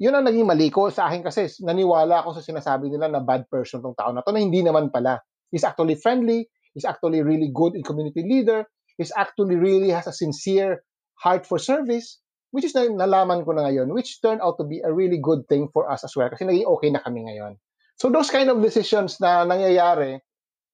Yun ang naging mali ko sa akin kasi naniwala ako sa sinasabi nila na bad person tong tao na to na hindi naman pala. He's actually friendly, he's actually really good in community leader, he's actually really has a sincere heart for service, which is na nalaman ko na ngayon, which turned out to be a really good thing for us as well kasi naging okay na kami ngayon. So those kind of decisions na nangyayari,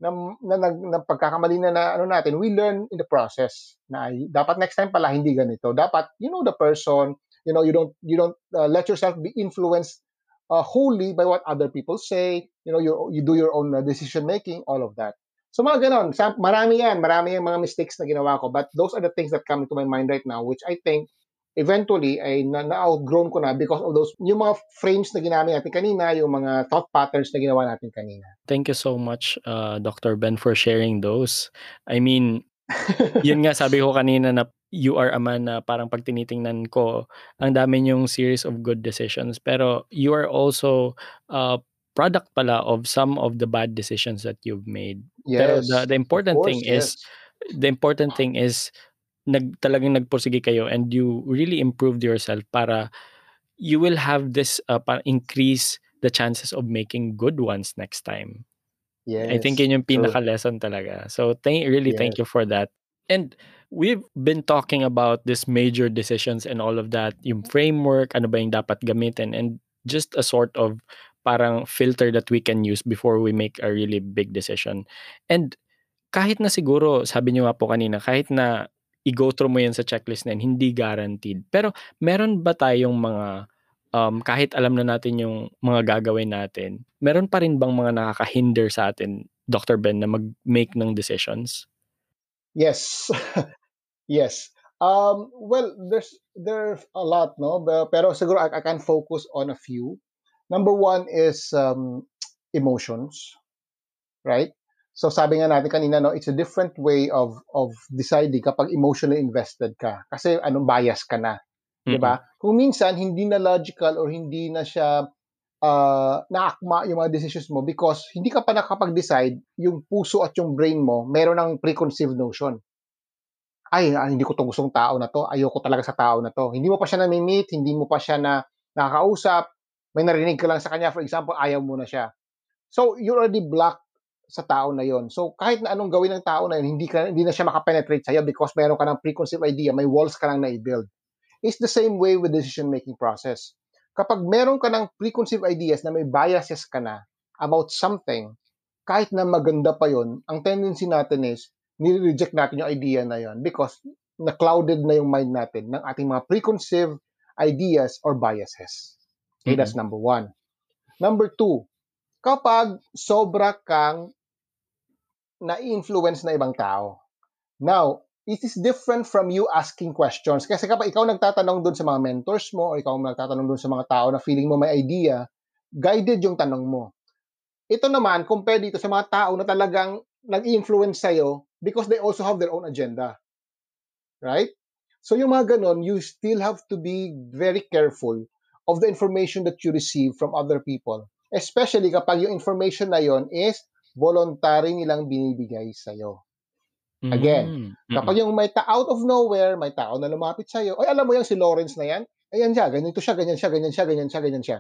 na, na, na, na pagkakamali na, na ano natin, we learn in the process na dapat next time pala hindi ganito. Dapat you know the person, you know you don't you don't uh, let yourself be influenced uh, wholly by what other people say. You know you you do your own uh, decision making, all of that. So mga ganon, marami yan, marami yung mga mistakes na ginawa ko, but those are the things that come into my mind right now, which I think eventually ay na- na-outgrown ko na because of those, yung mga frames na ginamit natin kanina, yung mga thought patterns na ginawa natin kanina. Thank you so much, uh, Dr. Ben, for sharing those. I mean, yun nga sabi ko kanina na you are a man na parang pag tinitingnan ko, ang dami yung series of good decisions. Pero you are also a product pala of some of the bad decisions that you've made. Pero yes. the, the important Of thing course, is, the important thing is, nag, talagang nagpursige kayo and you really improved yourself para you will have this uh, para increase the chances of making good ones next time. yes. I think yun yung pinaka-lesson talaga. So, thank, really thank Yes. you for that. And we've been talking about this major decisions and all of that, yung framework, ano ba yung dapat gamitin, and just a sort of parang filter that we can use before we make a really big decision. And kahit na siguro, sabi niyo nga po kanina, kahit na i-go through mo yan sa checklist na yun, hindi guaranteed. Pero meron ba tayong mga, um, kahit alam na natin yung mga gagawin natin, meron pa rin bang mga nakakahinder sa atin, Dr. Ben, na mag-make ng decisions? Yes. yes. Um, well, there's there's a lot, no? Pero siguro I, I can focus on a few. Number one is um, emotions, right? So sabi nga natin kanina, no, it's a different way of of deciding kapag emotionally invested ka. Kasi anong bias ka na, 'di ba? Kung minsan hindi na logical or hindi na siya uh, naakma yung mga decisions mo because hindi ka pa nakapag-decide, yung puso at yung brain mo meron ng preconceived notion. Ay, ah, hindi ko to gustong tao na to. Ayoko talaga sa tao na to. Hindi mo pa siya na-meet, hindi mo pa siya na nakakausap, may narinig ka lang sa kanya, for example, ayaw mo na siya. So, you already blocked sa tao na yon. So, kahit na anong gawin ng tao na yun, hindi, ka, hindi na siya makapenetrate sa'yo because meron ka ng preconceived idea, may walls ka lang na-build. It's the same way with decision-making process. Kapag meron ka ng preconceived ideas na may biases ka na about something, kahit na maganda pa yon, ang tendency natin is, nire-reject natin yung idea na yon because na-clouded na yung mind natin ng ating mga preconceived ideas or biases. Okay, mm-hmm. that's number one. Number two, kapag sobra kang na-influence na ibang tao. Now, it is different from you asking questions. Kasi kapag ikaw nagtatanong doon sa mga mentors mo o ikaw nagtatanong doon sa mga tao na feeling mo may idea, guided yung tanong mo. Ito naman, compare dito sa mga tao na talagang nag-influence sa'yo because they also have their own agenda. Right? So yung mga ganon, you still have to be very careful of the information that you receive from other people. Especially kapag yung information na yon is voluntary nilang binibigay sa'yo. Again, mm-hmm. kapag yung may ta out of nowhere, may tao na lumapit sa'yo, ay alam mo yung si Lawrence na yan, ayan siya, ganyan to siya, ganyan siya, ganyan siya, ganyan siya, ganyan siya.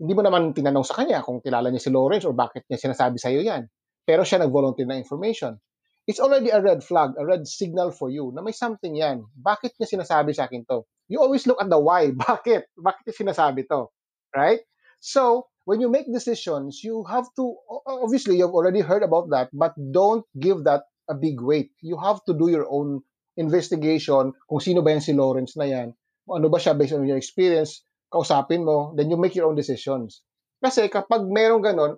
Hindi mo naman tinanong sa kanya kung kilala niya si Lawrence or bakit niya sinasabi sa'yo yan. Pero siya nag-volunteer na information it's already a red flag, a red signal for you na may something yan. Bakit niya sinasabi sa akin to? You always look at the why. Bakit? Bakit niya sinasabi to? Right? So, when you make decisions, you have to, obviously, you've already heard about that, but don't give that a big weight. You have to do your own investigation kung sino ba yan si Lawrence na yan. Ano ba siya based on your experience, kausapin mo, then you make your own decisions. Kasi kapag meron ganon,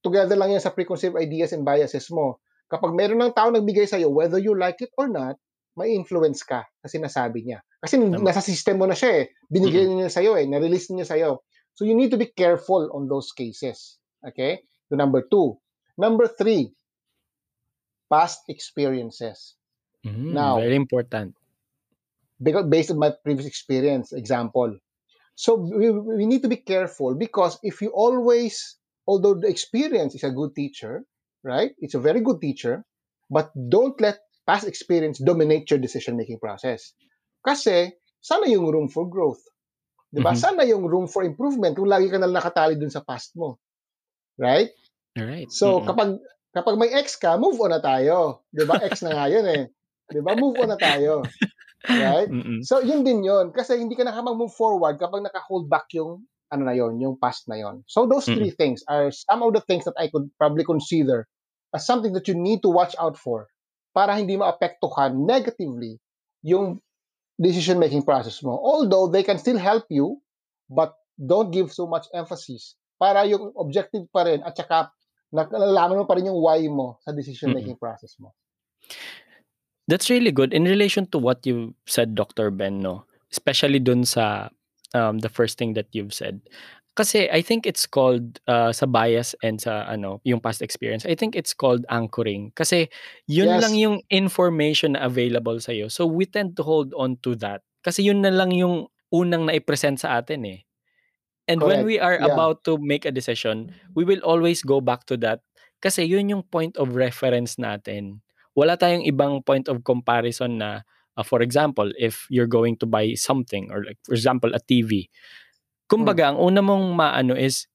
together lang yan sa preconceived ideas and biases mo kapag meron ng tao nagbigay sa'yo, whether you like it or not, may influence ka sa sinasabi niya. Kasi Tama. nasa system mo na siya eh. Binigay mm-hmm. niya sa'yo eh. Na-release niya sa'yo. So you need to be careful on those cases. Okay? So number two. Number three, past experiences. Mm, now, very important. Because based on my previous experience, example. So we, we need to be careful because if you always, although the experience is a good teacher, right? It's a very good teacher, but don't let past experience dominate your decision-making process. Kasi, sana yung room for growth. Di ba? Mm-hmm. Sana yung room for improvement kung lagi ka na nakatali dun sa past mo. Right? Right. So, mm-hmm. kapag kapag may ex ka, move on na tayo. Di ba? Ex na nga yun eh. Di ba? Move on na tayo. Right? Mm-hmm. So, yun din yun. Kasi hindi ka na move forward kapag naka-hold back yung ano na yon, yung past na yon. So those mm-hmm. three things are some of the things that I could probably consider as something that you need to watch out for para hindi maapektuhan negatively yung decision-making process mo. Although they can still help you, but don't give so much emphasis para yung objective pa rin at saka nalalaman mo pa rin yung why mo sa decision-making mm-hmm. process mo. That's really good. In relation to what you said, Dr. Ben, no? especially dun sa um, the first thing that you've said, kasi I think it's called uh, sa bias and sa ano, yung past experience. I think it's called anchoring kasi yun yes. lang yung information na available sa iyo. So we tend to hold on to that kasi yun na lang yung unang na-present sa atin eh. And Correct. when we are yeah. about to make a decision, we will always go back to that kasi yun yung point of reference natin. Wala tayong ibang point of comparison na uh, for example, if you're going to buy something or like for example a TV, Kumbaga, ang una mong maano is,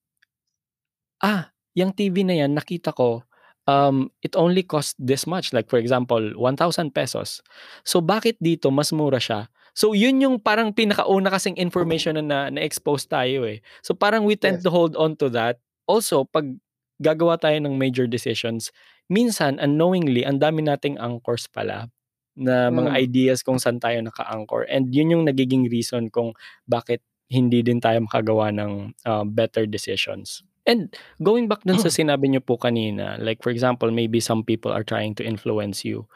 ah, yung TV na yan, nakita ko, um, it only cost this much. Like for example, 1,000 pesos. So bakit dito mas mura siya? So yun yung parang pinakauna kasing information na na-expose tayo eh. So parang we tend yes. to hold on to that. Also, pag gagawa tayo ng major decisions, minsan unknowingly, ang dami nating anchors pala na mga hmm. ideas kung saan tayo naka-anchor. And yun yung nagiging reason kung bakit hindi din tayo makagawa ng uh, better decisions. And going back dun sa sinabi niyo po kanina, like for example, maybe some people are trying to influence you.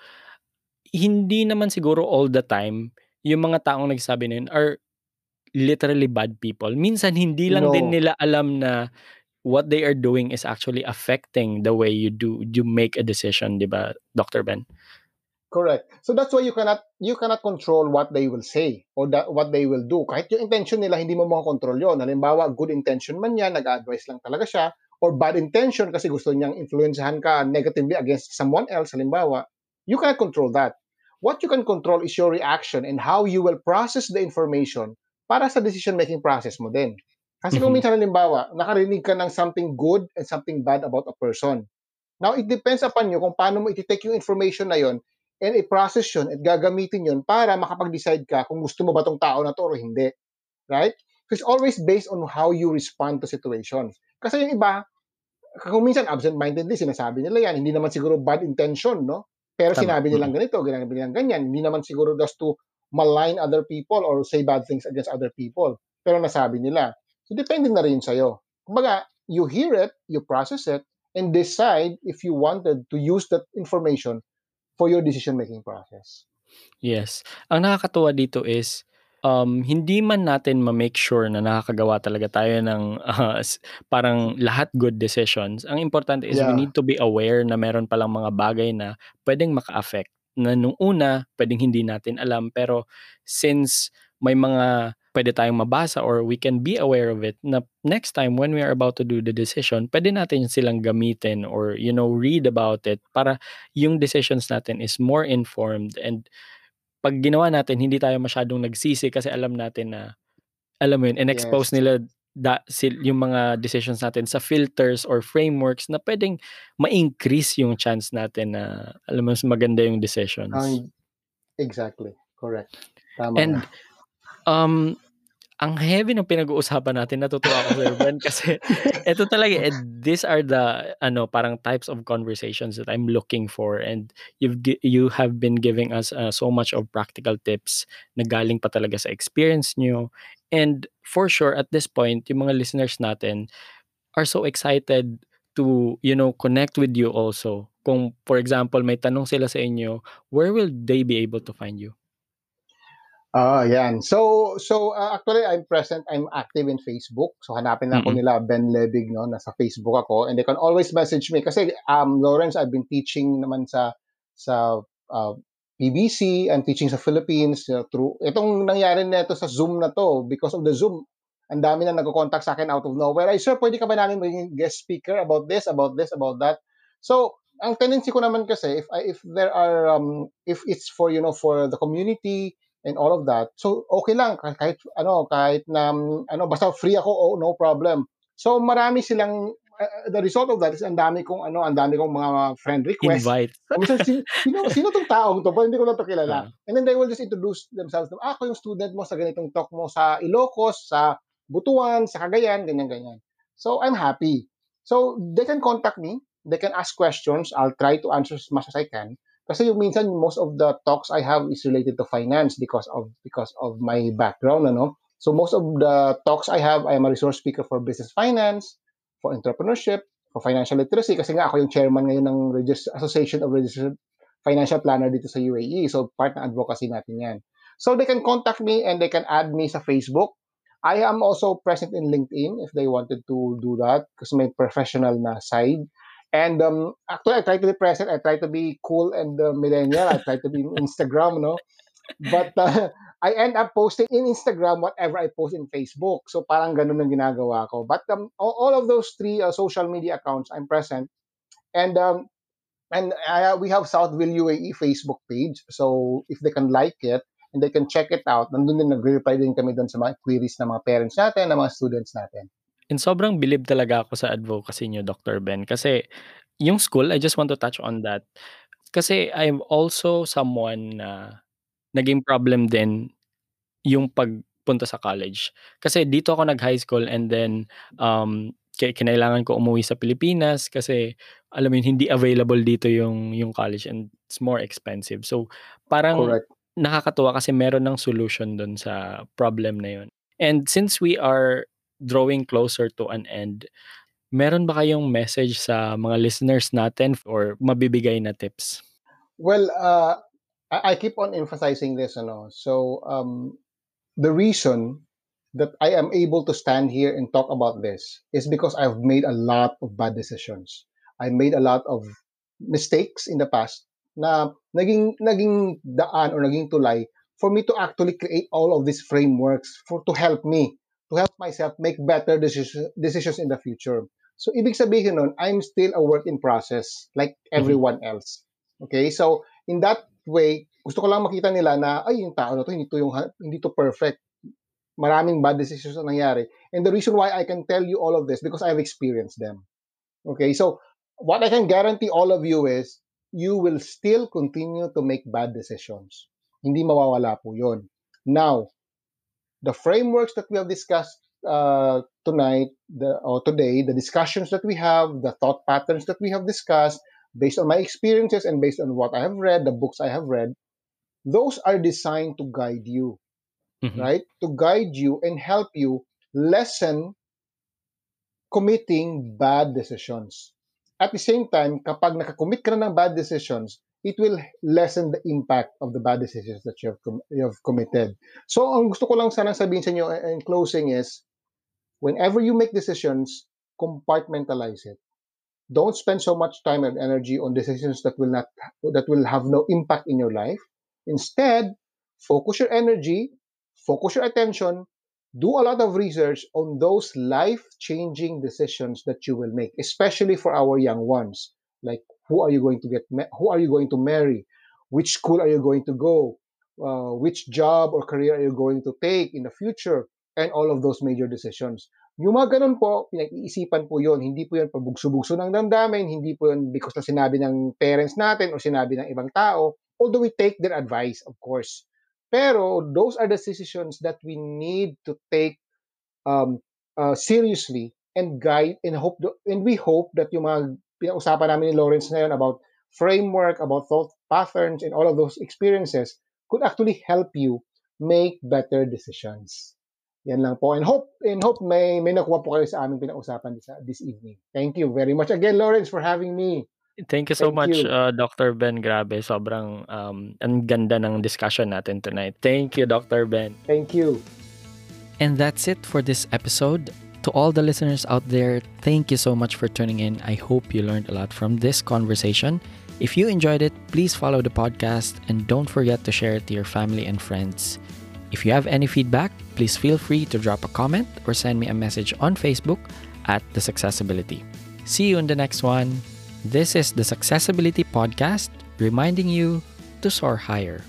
Hindi naman siguro all the time yung mga taong nagsabi na yun are literally bad people. Minsan hindi lang no. din nila alam na what they are doing is actually affecting the way you do you make a decision, 'di ba, Dr. Ben? Correct. So that's why you cannot you cannot control what they will say or that, what they will do. Kahit yung intention nila, hindi mo makakontrol yon. Halimbawa, good intention man yan, nag-advise lang talaga siya, or bad intention kasi gusto niyang influensahan ka negatively against someone else, halimbawa, you cannot control that. What you can control is your reaction and how you will process the information para sa decision-making process mo din. Kasi kung Mhm. minsan halimbawa, nakarinig ka ng something good and something bad about a person. Now, it depends upon you kung paano mo iti-take yung information na yon and i-process yun at gagamitin yun para makapag-decide ka kung gusto mo ba tong tao na to or hindi. Right? So it's always based on how you respond to situations. Kasi yung iba, kung minsan absent-mindedly, sinasabi nila yan, hindi naman siguro bad intention, no? Pero Tama. sinabi nilang ganito, sinabi nilang ganyan, hindi naman siguro just to malign other people or say bad things against other people. Pero nasabi nila. So depende na rin sa'yo. Kumbaga, you hear it, you process it, and decide if you wanted to use that information for your decision-making process. Yes. Ang nakakatuwa dito is, um, hindi man natin ma-make sure na nakakagawa talaga tayo ng uh, parang lahat good decisions. Ang importante is we Yeah. need to be aware na meron palang mga bagay na pwedeng maka-affect na nung una pwedeng hindi natin alam pero since may mga pwede tayong mabasa or we can be aware of it na next time when we are about to do the decision, pwede natin silang gamitin or you know read about it para yung decisions natin is more informed and pag ginawa natin hindi tayo masyadong nagsisi kasi alam natin na alam mo yun, and-expose Yes. nila da, sil, yung mga decisions natin sa filters or frameworks na pwedeng ma-increase yung chance natin na alam mo mas maganda yung decisions. Ang, exactly. Correct. Tama And nga. um ang heavy ng pinag-uusapan natin natutuwa ako Sir Ben kasi ito talaga eh, these are the ano parang types of conversations that I'm looking for and you've you have been giving us uh, so much of practical tips na galing pa talaga sa experience nyo and for sure at this point yung mga listeners natin are so excited to you know connect with you also. Kung for example may tanong sila sa inyo where will they be able to find you Ah, yan. So, so uh, actually, I'm present, I'm active in Facebook. So, hanapin na ako Mm-mm. nila, Ben Lebig, no? Nasa Facebook ako. And they can always message me. Kasi, um, Lawrence, I've been teaching naman sa, sa uh, PBC. I'm teaching sa Philippines. You know, through, itong nangyari na ito sa Zoom na to, because of the Zoom, ang dami na nagko-contact sa akin out of nowhere. Ay, sir, pwede ka ba namin maging guest speaker about this, about this, about that? So, ang tendency ko naman kasi, if, I- if there are, um, if it's for, you know, for the community, and all of that. So okay lang kahit, ano kahit na um, ano basta free ako oh, no problem. So marami silang uh, the result of that is ang dami kong ano ang dami kong mga friend request. invite Minsan, sino, sino, tong taong to? Hindi ko na to kilala. Ah. And then they will just introduce themselves. Ah, ako yung student mo sa ganitong talk mo sa Ilocos, sa Butuan, sa Cagayan, ganyan-ganyan. So, I'm happy. So, they can contact me. They can ask questions. I'll try to answer as much as I can. Kasi yung minsan, most of the talks I have is related to finance because of because of my background, ano? So, most of the talks I have, I am a resource speaker for business finance, for entrepreneurship, for financial literacy. Kasi nga ako yung chairman ngayon ng Regis- Association of Registered Financial Planner dito sa UAE. So, part ng advocacy natin yan. So, they can contact me and they can add me sa Facebook. I am also present in LinkedIn if they wanted to do that kasi may professional na side. And um, actually, I try to be present. I try to be cool and uh, millennial. I try to be in Instagram, no? But uh, I end up posting in Instagram whatever I post in Facebook. So parang ganun ang ginagawa ko. But um, all, of those three uh, social media accounts, I'm present. And um, and uh, we have Southville UAE Facebook page. So if they can like it and they can check it out, nandun din nagre-reply din kami doon sa mga queries ng mga parents natin, ng mga students natin. And sobrang bilib talaga ako sa advocacy niyo, Dr. Ben. Kasi yung school, I just want to touch on that. Kasi I'm also someone na naging problem din yung pagpunta sa college. Kasi dito ako nag-high school and then um, ki- kinailangan ko umuwi sa Pilipinas kasi alam mo yun, hindi available dito yung, yung college and it's more expensive. So parang Correct. nakakatuwa kasi meron ng solution dun sa problem na yun. And since we are drawing closer to an end, meron ba kayong message sa mga listeners natin or mabibigay na tips? Well, uh, I, I keep on emphasizing this, ano. So, um, the reason that I am able to stand here and talk about this is because I've made a lot of bad decisions. I made a lot of mistakes in the past na naging naging daan or naging tulay for me to actually create all of these frameworks for to help me to help myself make better decisions decisions in the future. So ibig sabihin nun, I'm still a work in process like everyone else. Okay? So in that way, gusto ko lang makita nila na ay yung tao na to hindi to yung hindi to perfect. maraming bad decisions na nangyari. And the reason why I can tell you all of this because I've experienced them. Okay, so what I can guarantee all of you is you will still continue to make bad decisions. Hindi mawawala po yun. Now, the frameworks that we have discussed uh, tonight the, or today, the discussions that we have, the thought patterns that we have discussed, based on my experiences and based on what I have read, the books I have read, those are designed to guide you, mm-hmm. right? To guide you and help you lessen committing bad decisions. At the same time, kapag nakakommit ka na ng bad decisions, it will lessen the impact of the bad decisions that you have, com- you have committed. So, ang gusto ko lang sana sabihin sa inyo eh, in closing is, whenever you make decisions, compartmentalize it. Don't spend so much time and energy on decisions that will not that will have no impact in your life. Instead, focus your energy, focus your attention, do a lot of research on those life-changing decisions that you will make, especially for our young ones. Like who are you going to get who are you going to marry? Which school are you going to go? Uh, which job or career are you going to take in the future? And all of those major decisions. Yung mga ganun po, pinag-iisipan po yon Hindi po yan pabugso-bugso ng damdamin, hindi po yan because na sinabi ng parents natin o sinabi ng ibang tao, although we take their advice, of course. Pero those are the decisions that we need to take um, uh, seriously and guide and hope and we hope that yung mga pinausapan namin ni Lawrence ngayon about framework, about thought patterns and all of those experiences could actually help you make better decisions. Yan lang po. And hope and hope may may nakuha po kayo sa aming pinag-usapan this, this evening. Thank you very much again, Lawrence, for having me. Thank you so Thank much, you. Uh, Dr. Ben. Grabe, sobrang um, ang ganda ng discussion natin tonight. Thank you, Dr. Ben. Thank you. And that's it for this episode. To all the listeners out there, thank you so much for tuning in. I hope you learned a lot from this conversation. If you enjoyed it, please follow the podcast and don't forget to share it to your family and friends. If you have any feedback, please feel free to drop a comment or send me a message on Facebook at The Successibility. See you in the next one. This is the Successibility Podcast, reminding you to soar higher.